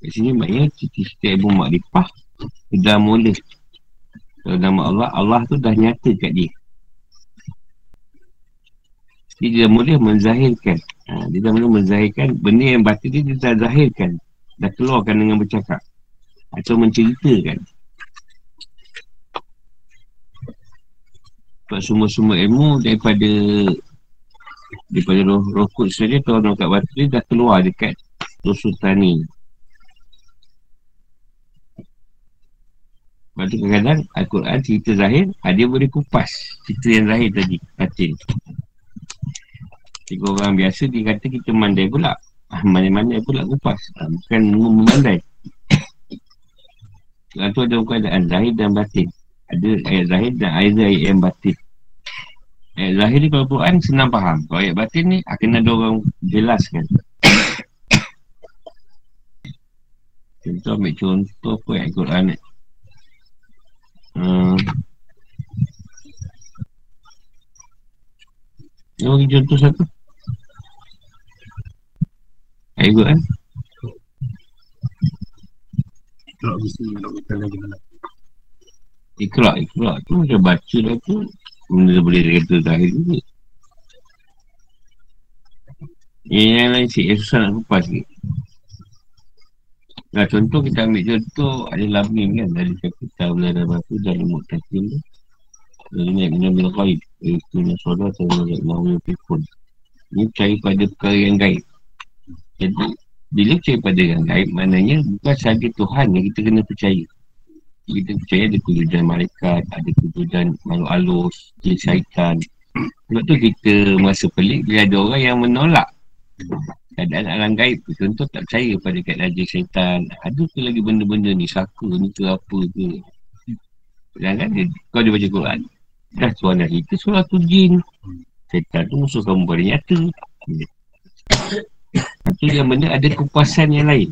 Kat sini maknanya cerita-cerita Ibu Makrifah. Dah mula. Kalau nama Allah. Allah tu dah nyata kat dia. Dia dah mula menzahirkan ha, Dia dah mula menzahirkan Benda yang batin dia, dia dah zahirkan Dah keluarkan dengan bercakap Atau menceritakan Sebab semua-semua ilmu daripada Daripada roh, roh kut saja Atau orang kat dia dah keluar dekat Roh sultani Lepas tu kadang-kadang Al-Quran cerita zahir ha, Dia boleh kupas cerita yang zahir tadi Batin. Tiga orang biasa dia kata kita mandai pula. Ah, Mandai-mandai pula kupas. Ah, Bukan memandai. Sebab tu ada keadaan zahir dan batin. Ada ayat zahir dan ayat ayat yang batin Ayat zahir ni kalau Quran senang faham. Kalau ayat batin ni akan ada orang jelaskan. Contoh ambil contoh apa ayat Quran ni. Hmm. Dia bagi contoh satu. Lagi mana. Ikhlas, ikhlas tu macam baca dah tu Benda boleh kata zahir juga Yang, yang lain sikit, yang susah nak kupas sikit Nah, contoh kita ambil contoh ada lamim kan dari kapital belah batu dari tu. Dari naik benda bil ghaib. Itu nasodah atau naik mahu pun. Ini percaya pada perkara yang gaib. Jadi, bila percaya pada yang gaib, maknanya bukan sahaja Tuhan yang kita kena percaya. Kita percaya ada kewujudan malaikat, ada kewujudan makhluk halus, jin syaitan. Sebab tu kita merasa pelik bila ada orang yang menolak keadaan alam gaib tu. Contoh tak percaya pada keadaan jin syaitan. Ada ke lagi benda-benda ni, saka ni ke apa ke. Sedangkan dia, kau dia baca Quran. Dah Tuhan dah cerita surah tu jin. Setan tu musuh kamu pada nyata. Itu yang benda ada kepuasan yang lain.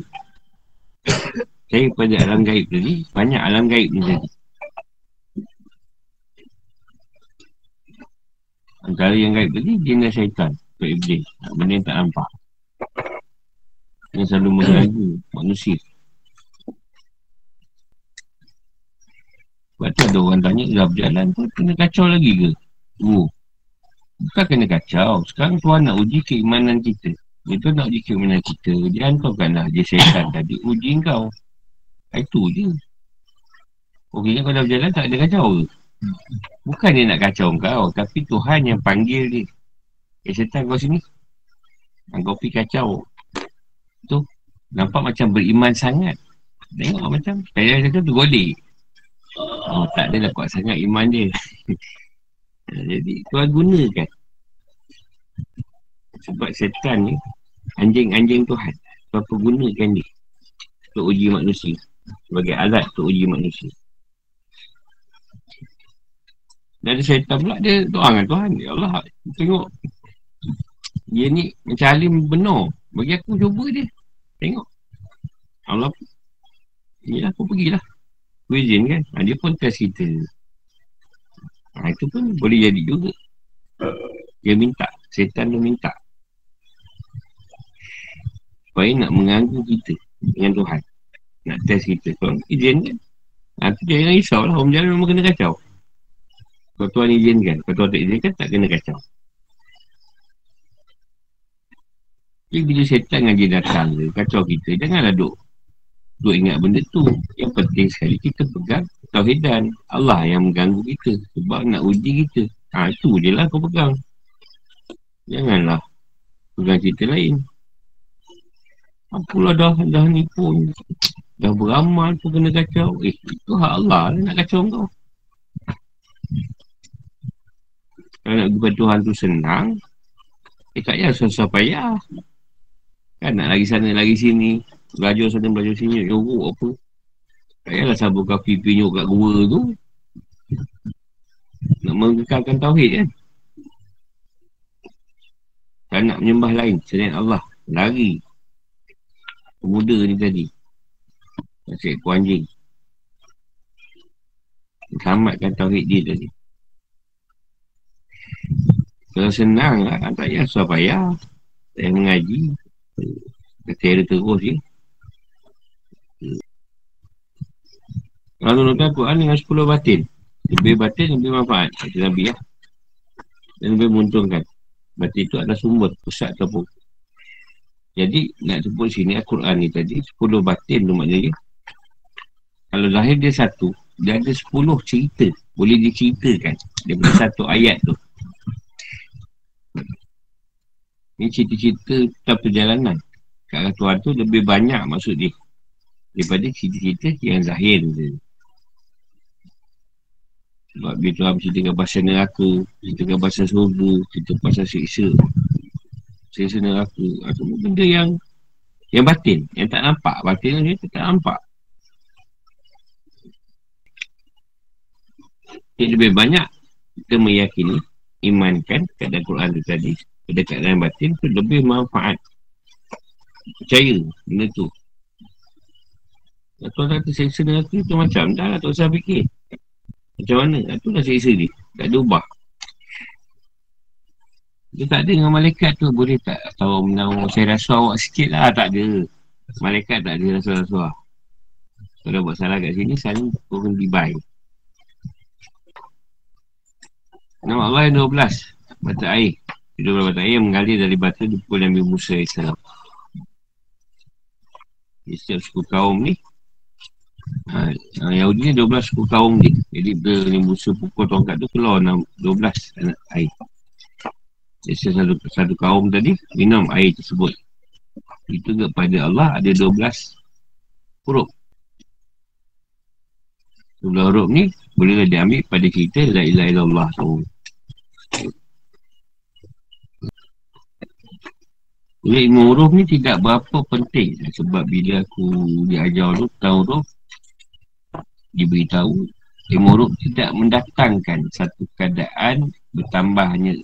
Saya pada alam gaib tadi, banyak alam gaib ni tadi. Antara yang gaib tadi, jin dan syaitan. Untuk iblis. Benda yang tak nampak. Yang selalu mengganggu manusia. Sebab tu ada orang tanya, dah berjalan tu kena kacau lagi ke? Oh. Bukan kena kacau. Sekarang Tuhan nak uji keimanan kita. Itu nak uji keimanan kita. Dia hantarkanlah dia syaitan tadi. Uji kau. Itu je. Okey, kau dah berjalan tak ada kacau ke? Bukan dia nak kacau kau. Tapi Tuhan yang panggil dia. Eh, syaitan kau sini. Kau pergi kacau. Tu. Nampak macam beriman sangat. Tengok macam. Saya kata tu golek. Oh, tak adalah kuat sangat iman dia. Jadi tuan gunakan Sebab setan ni Anjing-anjing Tuhan Tuan pergunakan dia Untuk uji manusia Sebagai alat untuk uji manusia Dan ada setan pula dia doa dengan Tuhan Ya Allah Tengok Dia ni macam alim benar Bagi aku cuba dia Tengok Allah Inilah aku pergilah Aku izin kan Dia pun test kita Ha, itu pun boleh jadi juga. Dia minta. Setan dia minta. Supaya nak mengganggu kita dengan Tuhan. Nak test kita. Tuan izin kan? Ha, tu jangan risau lah. Orang jalan memang kena kacau. Kalau Tuhan izinkan. Kalau Tuhan tak izinkan, tak kena kacau. Jadi bila setan dengan dia datang ke, kacau kita, janganlah duk Duk ingat benda tu Yang penting sekali kita pegang Tauhidan Allah yang mengganggu kita Sebab nak uji kita Ha itu je lah kau pegang Janganlah Pegang cerita lain Apalah dah Dah ni pun Dah beramal pun kena kacau. Eh itu hak Allah lah nak kacau kau. Kalau nak bukan Tuhan tu senang Eh tak payah susah payah. Kan nak lagi sana lagi sini. Belajar sana belajar sini Yorok apa? Tak payahlah sabar kafi pinyuk kat gua tu. Nak mengekalkan Tauhid kan? Tak nak menyembah lain Selain Allah. Lari. Pemuda ni tadi Nasib ekor anjing Selamatkan Tauhid dia tadi. Kalau senang lah Tak payah susah payah. Saya mengaji. Kata terus je. Lalu nonton Quran dengan 10 batin. Lebih batin, lebih manfaat. Kata Nabi ya Dan lebih menguntungkan. Batin itu adalah sumber, pusat ataupun Jadi nak sebut sini Al-Quran ni tadi 10 batin tu maknanya Kalau lahir dia satu Dia ada 10 cerita. Boleh diceritakan. Daripada satu ayat tu. Ini cerita-cerita tentang perjalanan. Kat Tuhan tu lebih banyak maksud dia. Daripada cerita-cerita yang zahir tu sebab dia Tuhan ceritakan pasal neraka Ceritakan pasal surga Cerita pasal siksa. Siksa neraka. Itu benda yang Yang batin Yang tak nampak. Batin ni tak nampak Jadi lebih banyak Kita meyakini Imankan Keadaan Quran tu tadi Pada keadaan batin tu Lebih manfaat Percaya Benda tu Tuan kata siksa neraka tu macam Dah lah tak usah fikir macam mana? Itu dah siksa dia. Tak ada ubah. Dia tak ada dengan malaikat tu. Boleh tak tahu menawa saya rasa awak sikit lah. Tak ada. Malaikat tak ada rasa-rasa. Kalau buat salah kat sini, saling turun di baik. Nama Allah yang 12. Bata air. 12 bata air yang mengalir dari batu di pukul Nabi Musa AS. Di setiap suku kaum ni, Ha, Yahudi ni 12 suku kaum ni. Jadi bila ni musuh pukul tongkat tu keluar 12 anak air. Jadi satu, satu kaum tadi minum air tersebut. Itu kepada Allah ada 12 huruf. 12 huruf ni boleh diambil pada kita La ilaha illallah tu. Jadi ilmu huruf ni tidak berapa penting sebab bila aku diajar tu tahu huruf diberitahu ilmu ruh tidak mendatangkan satu keadaan bertambahnya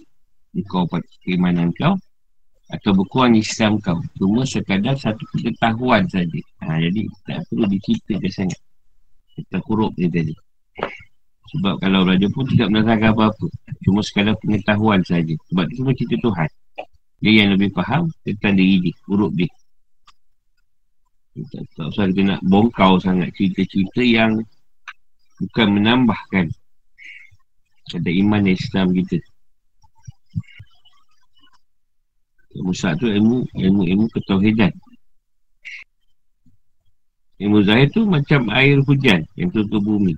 kau keimanan kau atau berkurang Islam kau. Cuma sekadar satu pengetahuan saja. Ha, jadi tak perlu diceritakan sangat. Kita kurup dia tadi. Sebab kalau raja pun tidak menerangkan apa-apa. Cuma sekadar pengetahuan saja. Sebab itu semua cerita Tuhan. Dia yang lebih faham tentang diri dia, huruf dia. Tak, tak usah kita nak bongkau sangat cerita-cerita yang bukan menambahkan pada iman Islam kita. Ilmu tu ilmu, ilmu, ilmu ketauhidan. Ilmu zahir tu macam air hujan yang tutup bumi.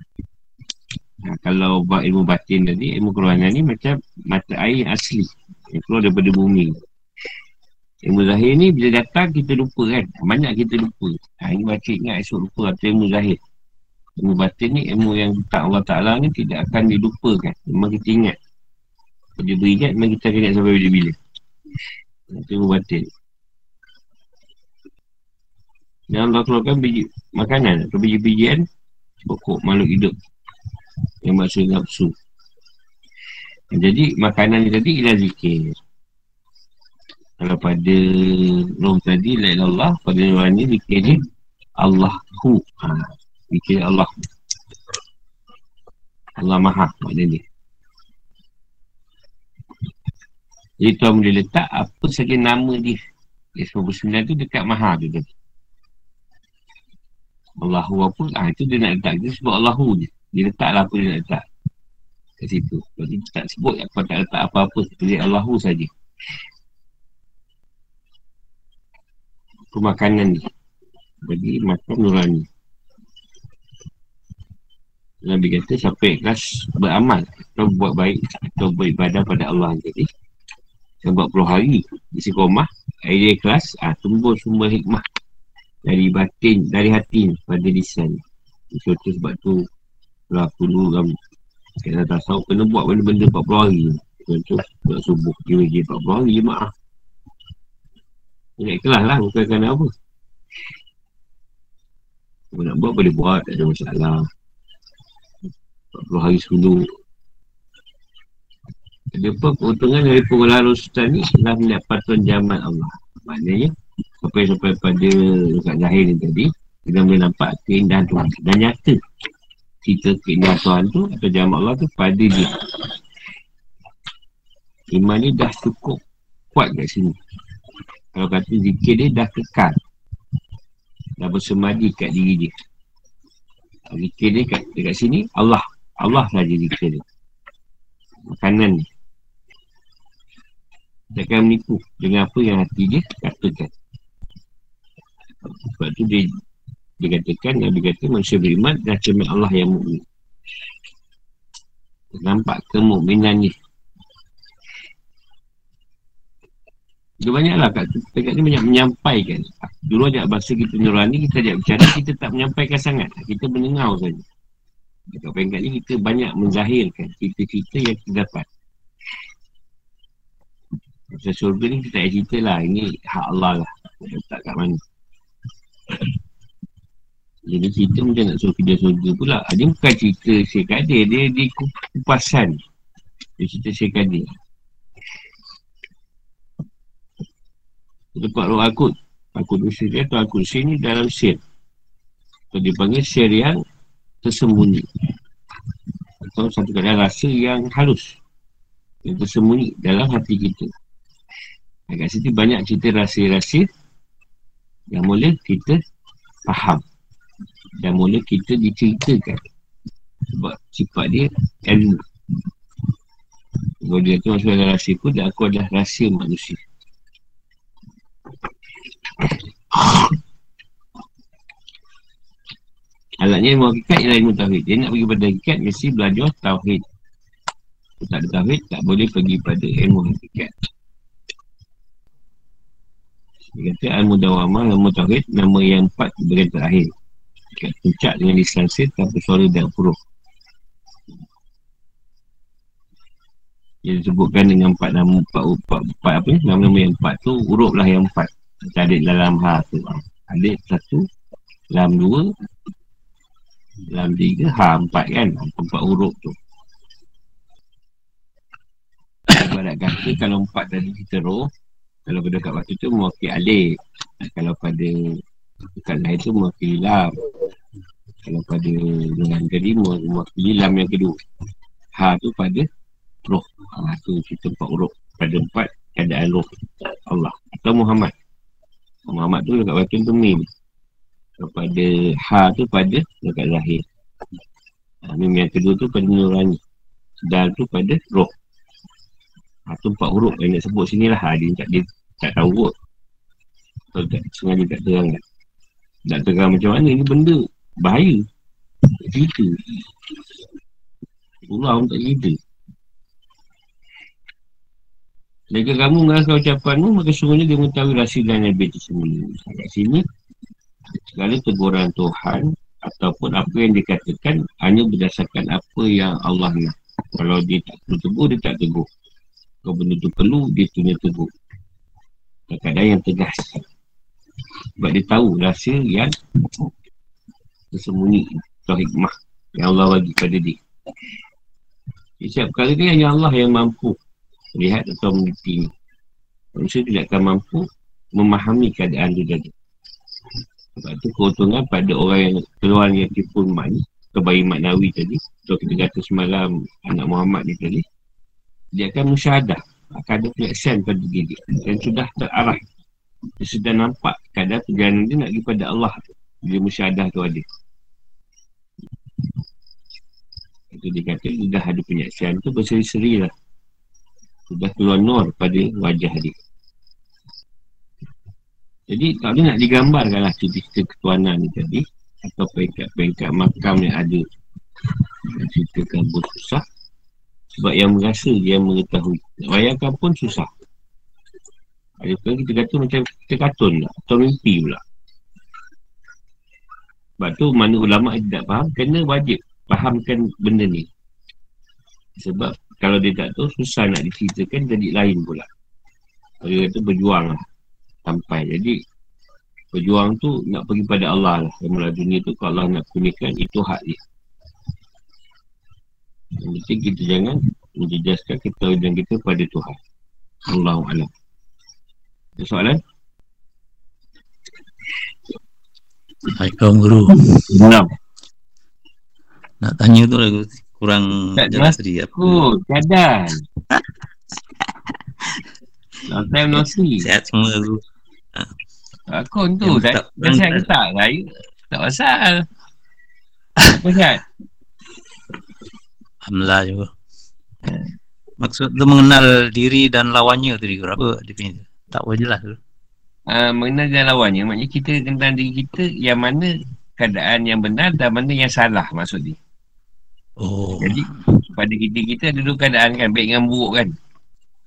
Nah, kalau buat ilmu batin tadi, ilmu kerohanian ni macam mata air yang asli. Yang keluar daripada bumi. Ilmu zahir ni bila datang kita lupa kan. Banyak kita lupa. Ha, ini ingat esok lupa atau ilmu zahir. Ilmu batin ni ilmu yang tak Allah Ta'ala ni tidak akan dilupakan. Memang kita ingat. Kalau dia beringat, memang kita akan ingat sampai bila-bila. Itu ilmu batin. Dan Allah keluarkan biji makanan atau biji-bijian pokok makhluk hidup yang maksud nafsu. Jadi makanan ni tadi ialah zikir. Kalau pada roh tadi la Allah pada nurani zikir ni Allahu. Ha, zikir Allah. Allah Maha maknanya dia. Jadi tuan boleh letak apa saja nama dia. Dia 99 tu dekat Maha tu tadi. Allahu apa? Ah itu dia nak letak. Dia sebut Allahu je. Dia letaklah apa dia nak letak. Kat situ. Dia tak sebut apa tak letak apa-apa. Dia Allahu saja. Pemakanan ni. Bagi makan nurani. Nabi kata siapa ikhlas beramal atau buat baik atau buat ibadah pada Allah jadi saya buat puluh hari di sekomah air ikhlas ah, tumbuh sumber hikmah dari batin dari hati pada lisan contoh sebab tu lah aku dulu kan kena tasawuf kena buat benda-benda 40 hari. Contoh buat subuh dia bagi 40 hari jemaah. Ingat kelas lah bukan kerana apa Kalau nak buat boleh buat tak ada masalah. 40 hari sebelum. Ada apa keuntungan dari pengelola Ustaz ni? Telah mendapat jaman Allah. Maknanya Sampai-sampai pada Dekat zahir tadi Kita boleh nampak keindahan Tuhan. Dan nyata Kita keindahan Tuhan tu Atau jaman Allah tu pada dia. Iman ni dah cukup Kuat kat sini. Kalau kata zikir dia dah kekal. Dah bersemadi kat diri dia. Zikir dia kat, dekat sini Allah. Allah saja zikir dia. Makanan ni Jangan menipu dengan apa yang hati dia katakan Sebab tu dia Dia katakan Nabi kata manusia beriman Dan cermin Allah yang mu'min Nampak kemukminan ni Dia banyaklah kat dekat ni banyak menyampaikan. Dulu ajak bahasa kita nurani, kita ajak bicara, kita tak menyampaikan sangat. Kita mendengar saja. Dekat peringkat ni kita banyak menzahirkan cerita-cerita yang kita dapat. Pasal surga ni kita tak cerita lah. Ini hak Allah lah. Kita letak kat mana. Jadi cerita macam nak suruh kerja surga pula. Dia bukan cerita Syekh Kadir. Dia, dia kupasan. Dia cerita Syekh Kadir. Tempat roh akut Akut usia dia atau akut usia ni dalam sir Atau dipanggil sir yang tersembunyi Atau satu keadaan rasa yang halus Yang tersembunyi dalam hati kita Kat situ banyak cerita rasa-rasa Yang boleh kita faham Dan boleh kita diceritakan Sebab sifat dia ilmu Kalau dia tu masuk dalam rahsia pun Aku adalah rahsia manusia Alatnya ilmu hakikat ialah ilmu tauhid. Dia nak pergi pada hakikat mesti belajar. Kalau tak ada tauhid tak boleh pergi pada ilmu hakikat. Dia kata ilmu dawamah, ilmu tauhid nama yang empat bagian terakhir. Puncak dengan distansir tanpa suara dan huruf. Dia disebutkan dengan empat nama empat, empat, empat apa ni nama-nama yang empat tu huruf lah yang empat ada dalam ha tu. Ada satu, dalam dua, dalam tiga, ha empat kan. Empat huruf tu. Ibarat kata kalau empat tadi kita roh, kalau pada kat batu tu mewakili alik. Kalau pada dekat lain tu mewakili lam. Kalau pada dengan kelima, mewakili lam yang kedua. Ha tu pada roh. Ha tu kita empat roh. Pada empat keadaan roh Allah. Atau Muhammad. Muhammad tu dekat batu tu mim. Kepada ha tu pada dekat zahir. Ha, mim yang kedua tu pada nurani. Dal tu pada roh. Ha, tu empat huruf yang nak sebut sini lah. Ha, dia, tak, dia tak tahu kot. Kalau tak sengaja tak terang. Tak terang macam mana ni benda. Bahaya. Tak cerita. Allah pun tak cerita. Jika kamu mengasah ucapanmu, maka sungguhnya dia mengetahui rahsia dan Nabi tersembunyi. Kat sini, segala teguran Tuhan ataupun apa yang dikatakan hanya berdasarkan apa yang Allah nak. Kalau dia tak tegur, dia tak tegur. Kalau benda tu perlu, dia punya tegur. Kadang-kadang yang tegas. Sebab dia tahu rahsia yang tersembunyi atau hikmah yang Allah bagi pada dia. Setiap perkara dia yang Allah yang mampu lihat atau mengerti. Manusia tidak akan mampu memahami keadaan dia tadi. Sebab itu keuntungan pada orang yang keluar yang tipu mak ni, kebayi maknawi tadi, atau kita kata semalam anak Muhammad ni tadi, dia akan musyahadah akan ada penyaksian pada diri dan sudah terarah. Dia sudah nampak keadaan perjalanan dia nak pergi pada Allah. Dia musyahadah tu ada itu dia kata dia dah ada penyaksian tu berseri-seri lah. Sudah keluar nur pada wajah dia. Jadi tak boleh nak digambarkan lah cerita ketuanan ni tadi. Atau pengkat-pengkat makam yang ada. Ceritakan bersusah sebab yang merasa yang mengetahui. Bayangkan pun susah. Ada pun kita kata macam kita katun lah Atau mimpi pula. Sebab tu mana ulama' tidak faham Kena wajib fahamkan benda ni. Sebab kalau dia tak tahu susah nak diceritakan jadi lain pula. Dia kata berjuang lah Sampai. Jadi Berjuang tu nak pergi pada Allah lah. Yang dunia tu kalau Allah nak kurniakan itu hak dia yang penting kita jangan menjejaskan ketahuan kita pada Tuhan. Allah Alam. Ada soalan? Assalamualaikum Guru. Enam. Nak tanya tu lah kurang Tak jelas tadi. Apa? Oh, cadang. Long time no see. Sehat semua Guru. Akun tu, Yang dah tak- dah yang sihat ke tak- tak? Saya tak pasal. Sihat? Alhamdulillah juga. Maksud tu mengenal diri dan lawannya tadi Guru. Apa dia punya? Tak boleh jelas Guru. Uh, mengenal dan lawannya, maknanya kita kenal diri kita yang mana keadaan yang benar dan mana yang salah maksud dia. Oh. Jadi, pada kita kita ada dua keadaan kan, baik dengan buruk kan.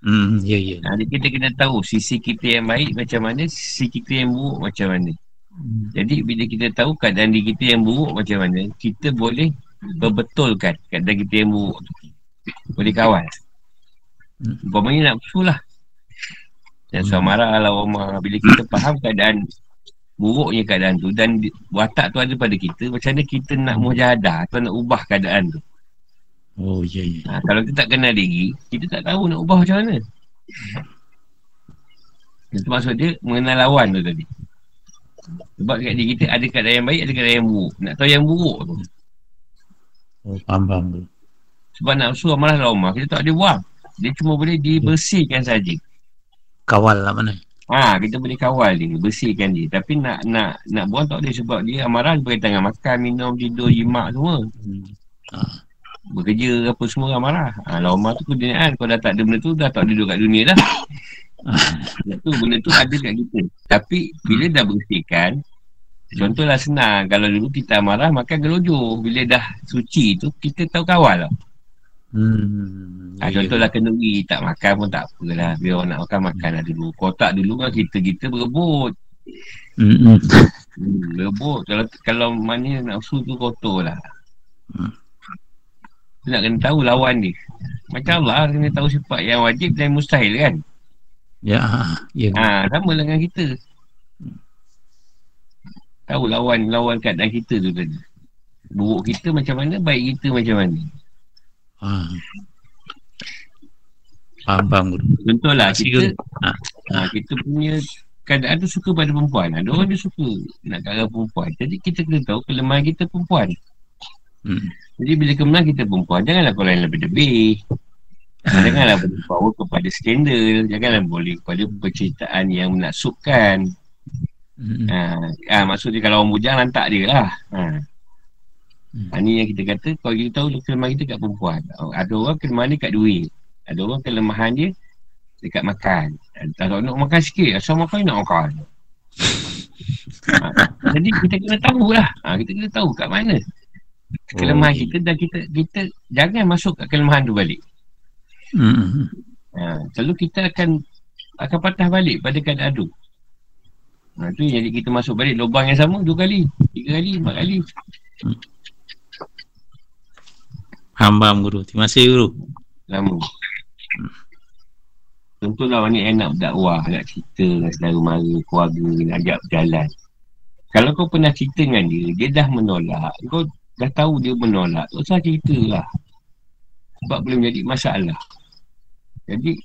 Hmm, ya ya. Jadi kita kena tahu sisi kita yang baik macam mana, sisi kita yang buruk macam mana. Hmm. Jadi bila kita tahu keadaan diri kita yang buruk macam mana, kita boleh berbetulkan keadaan kita yang buruk tu. Boleh kawal. Hmm. Umpamanya nak usul lah. Dan Hmm. suam marah lah Umar. Bila kita faham keadaan buruknya keadaan tu dan watak tu ada pada kita, macam mana kita nak mujahadah atau nak ubah keadaan tu. Oh ya ya. Ha, kalau kita tak kenal diri, kita tak tahu nak ubah macam mana. Itu maksud dia mengenal lawan tu tadi. Sebab kat diri kita ada keadaan yang baik, ada keadaan yang buruk. Nak tahu yang buruk tu. Oh faham faham Guru. Sebab nafsu amarah laumah, kita tak boleh buang. Dia cuma boleh dibersihkan saja. Kawal lah mana? Ha, kita boleh kawal dia, bersihkan dia. Tapi nak nak nak buang tak boleh sebab dia amarah berkaitan dengan makan, minum, tidur, jimat semua. Hmm. Bekerja apa semua amarah. Ha, laumah tu keduniaan. Kalau dah tak ada benda tu, dah tak boleh duduk kat dunia dah. Sebab tu benda tu ada kat kita. Tapi bila dah bersihkan, contohlah senang. Kalau dulu kita amarah, makan gelojoh. Bila dah suci tu, kita tahu kawal lah. Hmm. Ha, contohlah kenduri, tak makan pun tak apalah. Biar orang nak makan, makan lah dulu. Kotak dulu kan kita-kita berebut. Hmm. hmm. Berebut. Kalau kalau mana nafsu tu kotor lah. Hmm. Nak kena tahu lawan dia. Macam Allah kena tahu sifat yang wajib dan mustahil kan. Ya, ha, ya. Ha, sama dengan kita. Tahu lawan lawan keadaan kita tu tadi. Buruk kita macam mana, baik kita macam mana. Ha. Faham, faham guru. Contohlah kita. Ha. ha, kita punya keadaan tu suka pada perempuan. Ada orang dia suka nak kat arah perempuan. Jadi kita kena tahu kelemahan kita perempuan. Hmm. Jadi bila kelemahan kita perempuan, janganlah kau lain lebih-lebih. Janganlah berpower kepada skandal. Janganlah boleh kepada penceritaan yang menasukkan. Hmm. Ha, ha, maksudnya kalau orang bujang lantak dia lah. Ha. Hmm. Ha, ni yang kita kata, kalau kita tahu kelemahan kita kat perempuan. Ada orang kelemahan dia kat duit. Ada orang kelemahan dia dekat makan. Kalau nak makan sikit, asal makan nak makan. ha, jadi kita kena tahu lah. Ha, kita kena tahu kat mana kelemahan Oh. kita dan kita kita jangan masuk kat kelemahan tu balik. Hmm. Ha, selalu kita akan akan patah balik pada keadaan tu. Ha, tu jadi kita masuk balik lubang yang sama dua kali, tiga kali, empat kali. Faham guru. Terima kasih guru. Lama. Contohlah banyak yang nak berdakwah, nak cerita dengan saudara mara, keluarga, nak ajak berjalan. Kalau kau pernah cerita dengan dia, dia dah menolak, kau dah tahu dia menolak, tak usah cerita lah. Sebab boleh menjadi masalah. Jadi,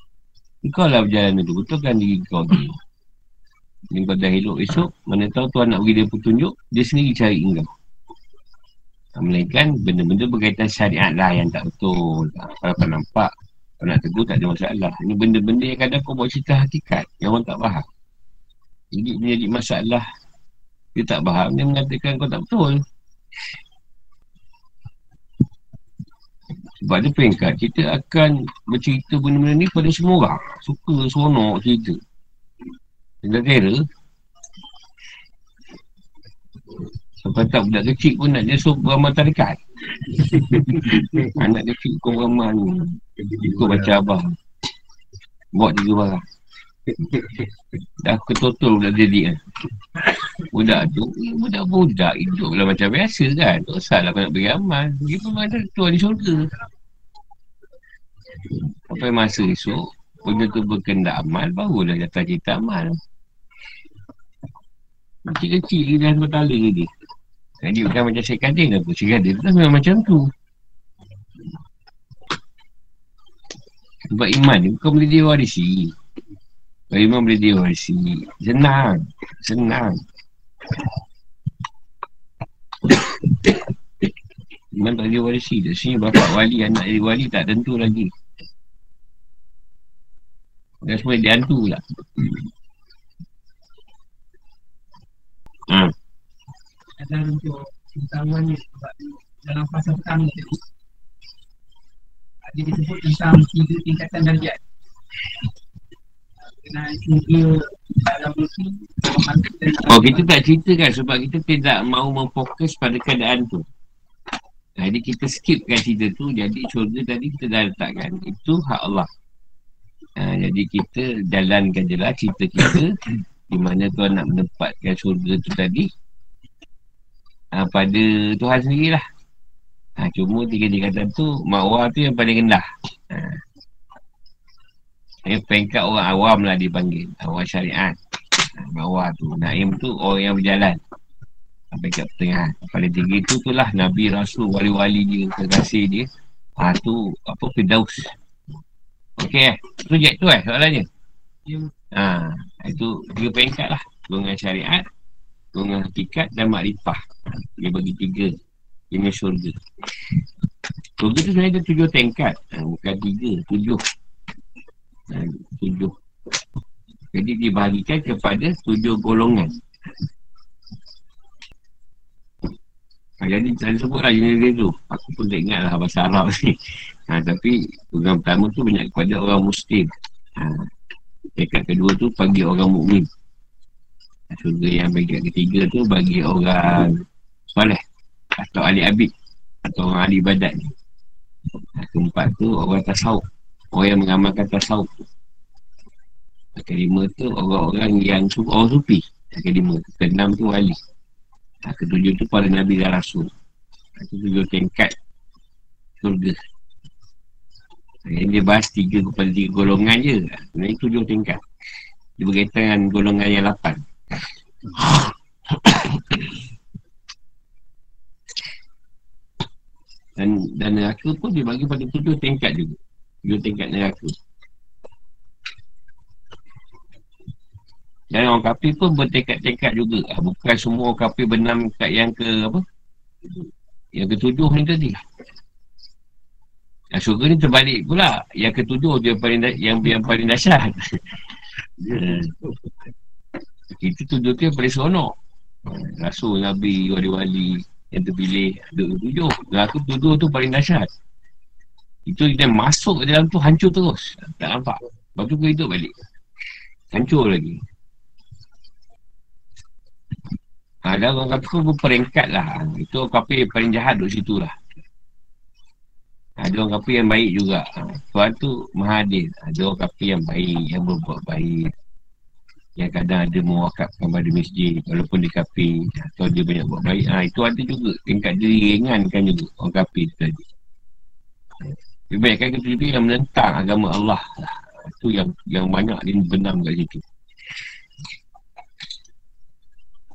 kau lah berjalan dulu, betulkan diri kau dulu. Ni kau dah elok esok, mana tahu Tuhan nak bagi dia petunjuk, dia sendiri cari engkau. Ha, Melainkan benda-benda berkaitan syariat lah yang tak betul. Ha, kalau kau nampak, kau nak tegur tak ada masalah. Ini benda-benda yang kadang kau buat cerita hakikat yang orang tak faham. Jadi dia jadi masalah. Dia tak faham, dia mengatakan kau tak betul. Sebab dia peringkat, kita akan bercerita benda-benda ni pada semua orang. Suka, seronok cerita. Kira, Sampai tak budak kecil pun nak dia suruh beramal tarikat. Anak kecil kau beramal ni. Ikut baca abang. Bawa tiga barang. Dah ketotol budak jadi kan. Budak tu, eh, budak-budak hidup lah macam biasa kan. Tak usah lah kau nak beri amal. Dia pun ada tuan di syurga. Sampai masa esok, benda tu berkendak amal, barulah datang cerita amal. Kecil-kecil dia dah bertala dia. Jadi bukan macam Syed Kadir apa. Syed Kadir tu memang macam tu. Sebab iman ni bukan boleh diwarisi. Kalau iman boleh diwarisi. Senang. Senang. Iman tak diwarisi. Dari sini bapak wali, anak jadi wali tak tentu lagi. Dan semua dihantu pula. Hmm. Dalam untuk utamanya sebab dalam fasa pertama tadi dia disebut tentang tiga tingkatan darjat. Kena tiga dalam mesti Oh kita tak ceritakan sebab kita tidak mahu memfokus pada keadaan tu. Jadi kita skipkan cerita tu. Jadi syurga tadi kita dah letakkan. Itu hak Allah. Ha, Jadi kita jalankan je lah cerita kita Di mana Tuhan nak menempatkan syurga tu tadi? Ha, Pada Tuhan sendirilah. Ha, Cuma tiga tingkatan tu Ma'wah tu yang paling rendah. Ha. Yang peringkat orang awam lah dipanggil. Awam syariat. Bawah tu. Naim tu orang yang berjalan. Sampai kat pertengahan. Paling tinggi tu tu lah Nabi Rasul Wali-wali dia Kekasih dia. Ha tu Apa Firdaus. Okey eh? Tu je tu eh soalannya? Ya. Ha Itu Tiga peringkat lah Golongan syariat Golongan hakikat Dan makrifah Dia bagi tiga Jenis syurga Syurga tu sebenarnya tujuh tingkat ha, Bukan tiga Tujuh ha, Tujuh jadi dibahagikan kepada tujuh golongan. Ha, jadi saya sebut lah jenis dia tu. Aku pun tak ingat lah bahasa Arab ni. Ha, tapi program pertama tu banyak kepada orang Muslim. Ha, dekat kedua tu bagi orang mukmin. Surga yang bagi ketiga tu bagi orang soleh. Atau ahli abid. Atau orang ahli ibadat ni. Keempat tu orang tasawuf. Orang yang mengamalkan tasawuf. Kelima tu orang-orang yang su orang sufi. Kelima. Keenam tu wali. Ketujuh tu para Nabi dan Rasul. Ha, itu tujuh tingkat surga. Jadi dia bahas tiga kepada tiga golongan je. Sebenarnya tujuh tingkat Dia berkaitan dengan golongan yang lapan. Dan, dan neraka pun dibagi pada tujuh tingkat juga. Tujuh tingkat neraka. Dan orang kapi pun bertekad-tekad juga. Ah, bukan semua kapi benam kat yang ke apa? Yang ketujuh ni tadi. Yang syurga ni terbalik pula. Yang ketujuh dia paling da- yang, yang paling dahsyat. Itu tujuh tu yang paling seronok. Rasul, Nabi, wali-wali yang terpilih. Ada tujuh. Aku tujuh tu paling dahsyat. Itu dia masuk ke dalam tu hancur terus. Tak nampak. Lepas tu kau hidup balik. Hancur lagi. Ha, dan orang kafir pun berperingkat lah. Itu kafir yang paling jahat duduk situ lah. Ada orang kafir yang baik juga. Ha, Tuhan tu maha adil. Ada orang kafir yang baik, yang berbuat baik. Yang kadang ada mewakafkan pada masjid walaupun dia kafir atau dia banyak buat baik. Ha, itu ada juga. Tingkat diri ringankan juga orang kafir tu tadi. Kebanyakan kita itu yang menentang agama Allah lah. Itu yang yang banyak dia benam kat situ.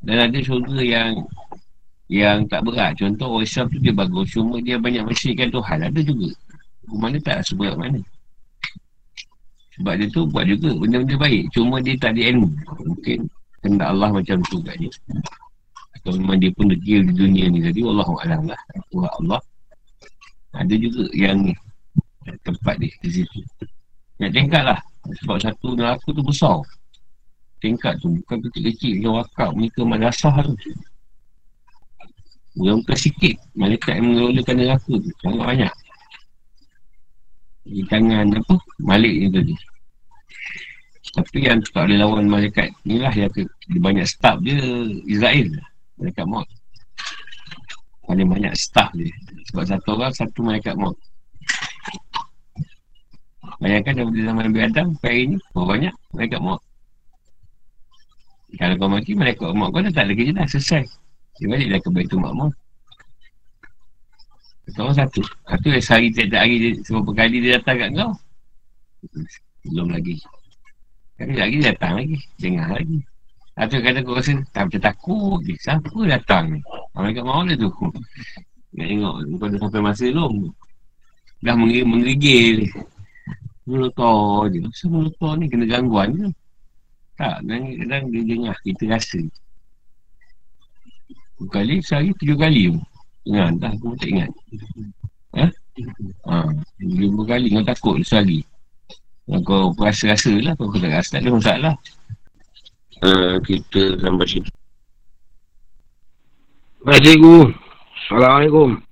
Dan ada syurga yang yang tak berat. Contoh orang Islam tu dia bagus. Cuma dia banyak mensyirikkan Tuhan. Ada juga. Dia tak seberat mana. Sebab dia tu buat juga benda-benda baik. Cuma dia tak ada ilmu. Mungkin kena Allah macam tu kat dia. Atau memang dia pun degil di dunia ni tadi. Alam lah. Tuhan Allah. Ada juga yang ni. Tempat dia di situ. Nak tingkat lah. Sebab satu neraka tu besar. Tingkat tu bukan kecil-kecil. Yang wakaf mereka madrasah tu. Yang bukan sikit. Malaikat yang mengelolakan neraka tu. Sangat banyak. Di tangan apa? Malik ni tadi. Tapi yang tak boleh lawan malaikat ni lah yang ke, dia banyak staff dia Israel. Malaikat maut. Paling banyak staff dia. Sebab satu orang, satu malaikat maut. Bayangkan daripada zaman Nabi Adam hari ni Berapa banyak Malaikat maut Kalau kau mati Malaikat maut kau dah tak ada kerja dah Selesai Dia baliklah ke Baitul Makmur Kau satu. Satu yang sehari tiap-tiap hari Seberapa kali dia datang kat kau. Belum lagi. Kali lagi dia datang lagi. Dengar lagi. Atau kata kau rasa Tak macam takut je. Siapa datang ni? Malaikat maut dia tu. Nak tengok Kau dah sampai masa belum. Dah menggigil, Molotor je. Kenapa molotor ni kena gangguan ke? Tak, kadang-kadang dia dengar, kita rasa. Dua kali, sehari tujuh kali. Ingat, dah aku tak ingat. Ha? Ha, lima kali kau takut sehari. Kau rasa-rasa lah, kau tak rasa tak ada masalah. Uh, kita sampai situ. Baik, cikgu. Assalamualaikum.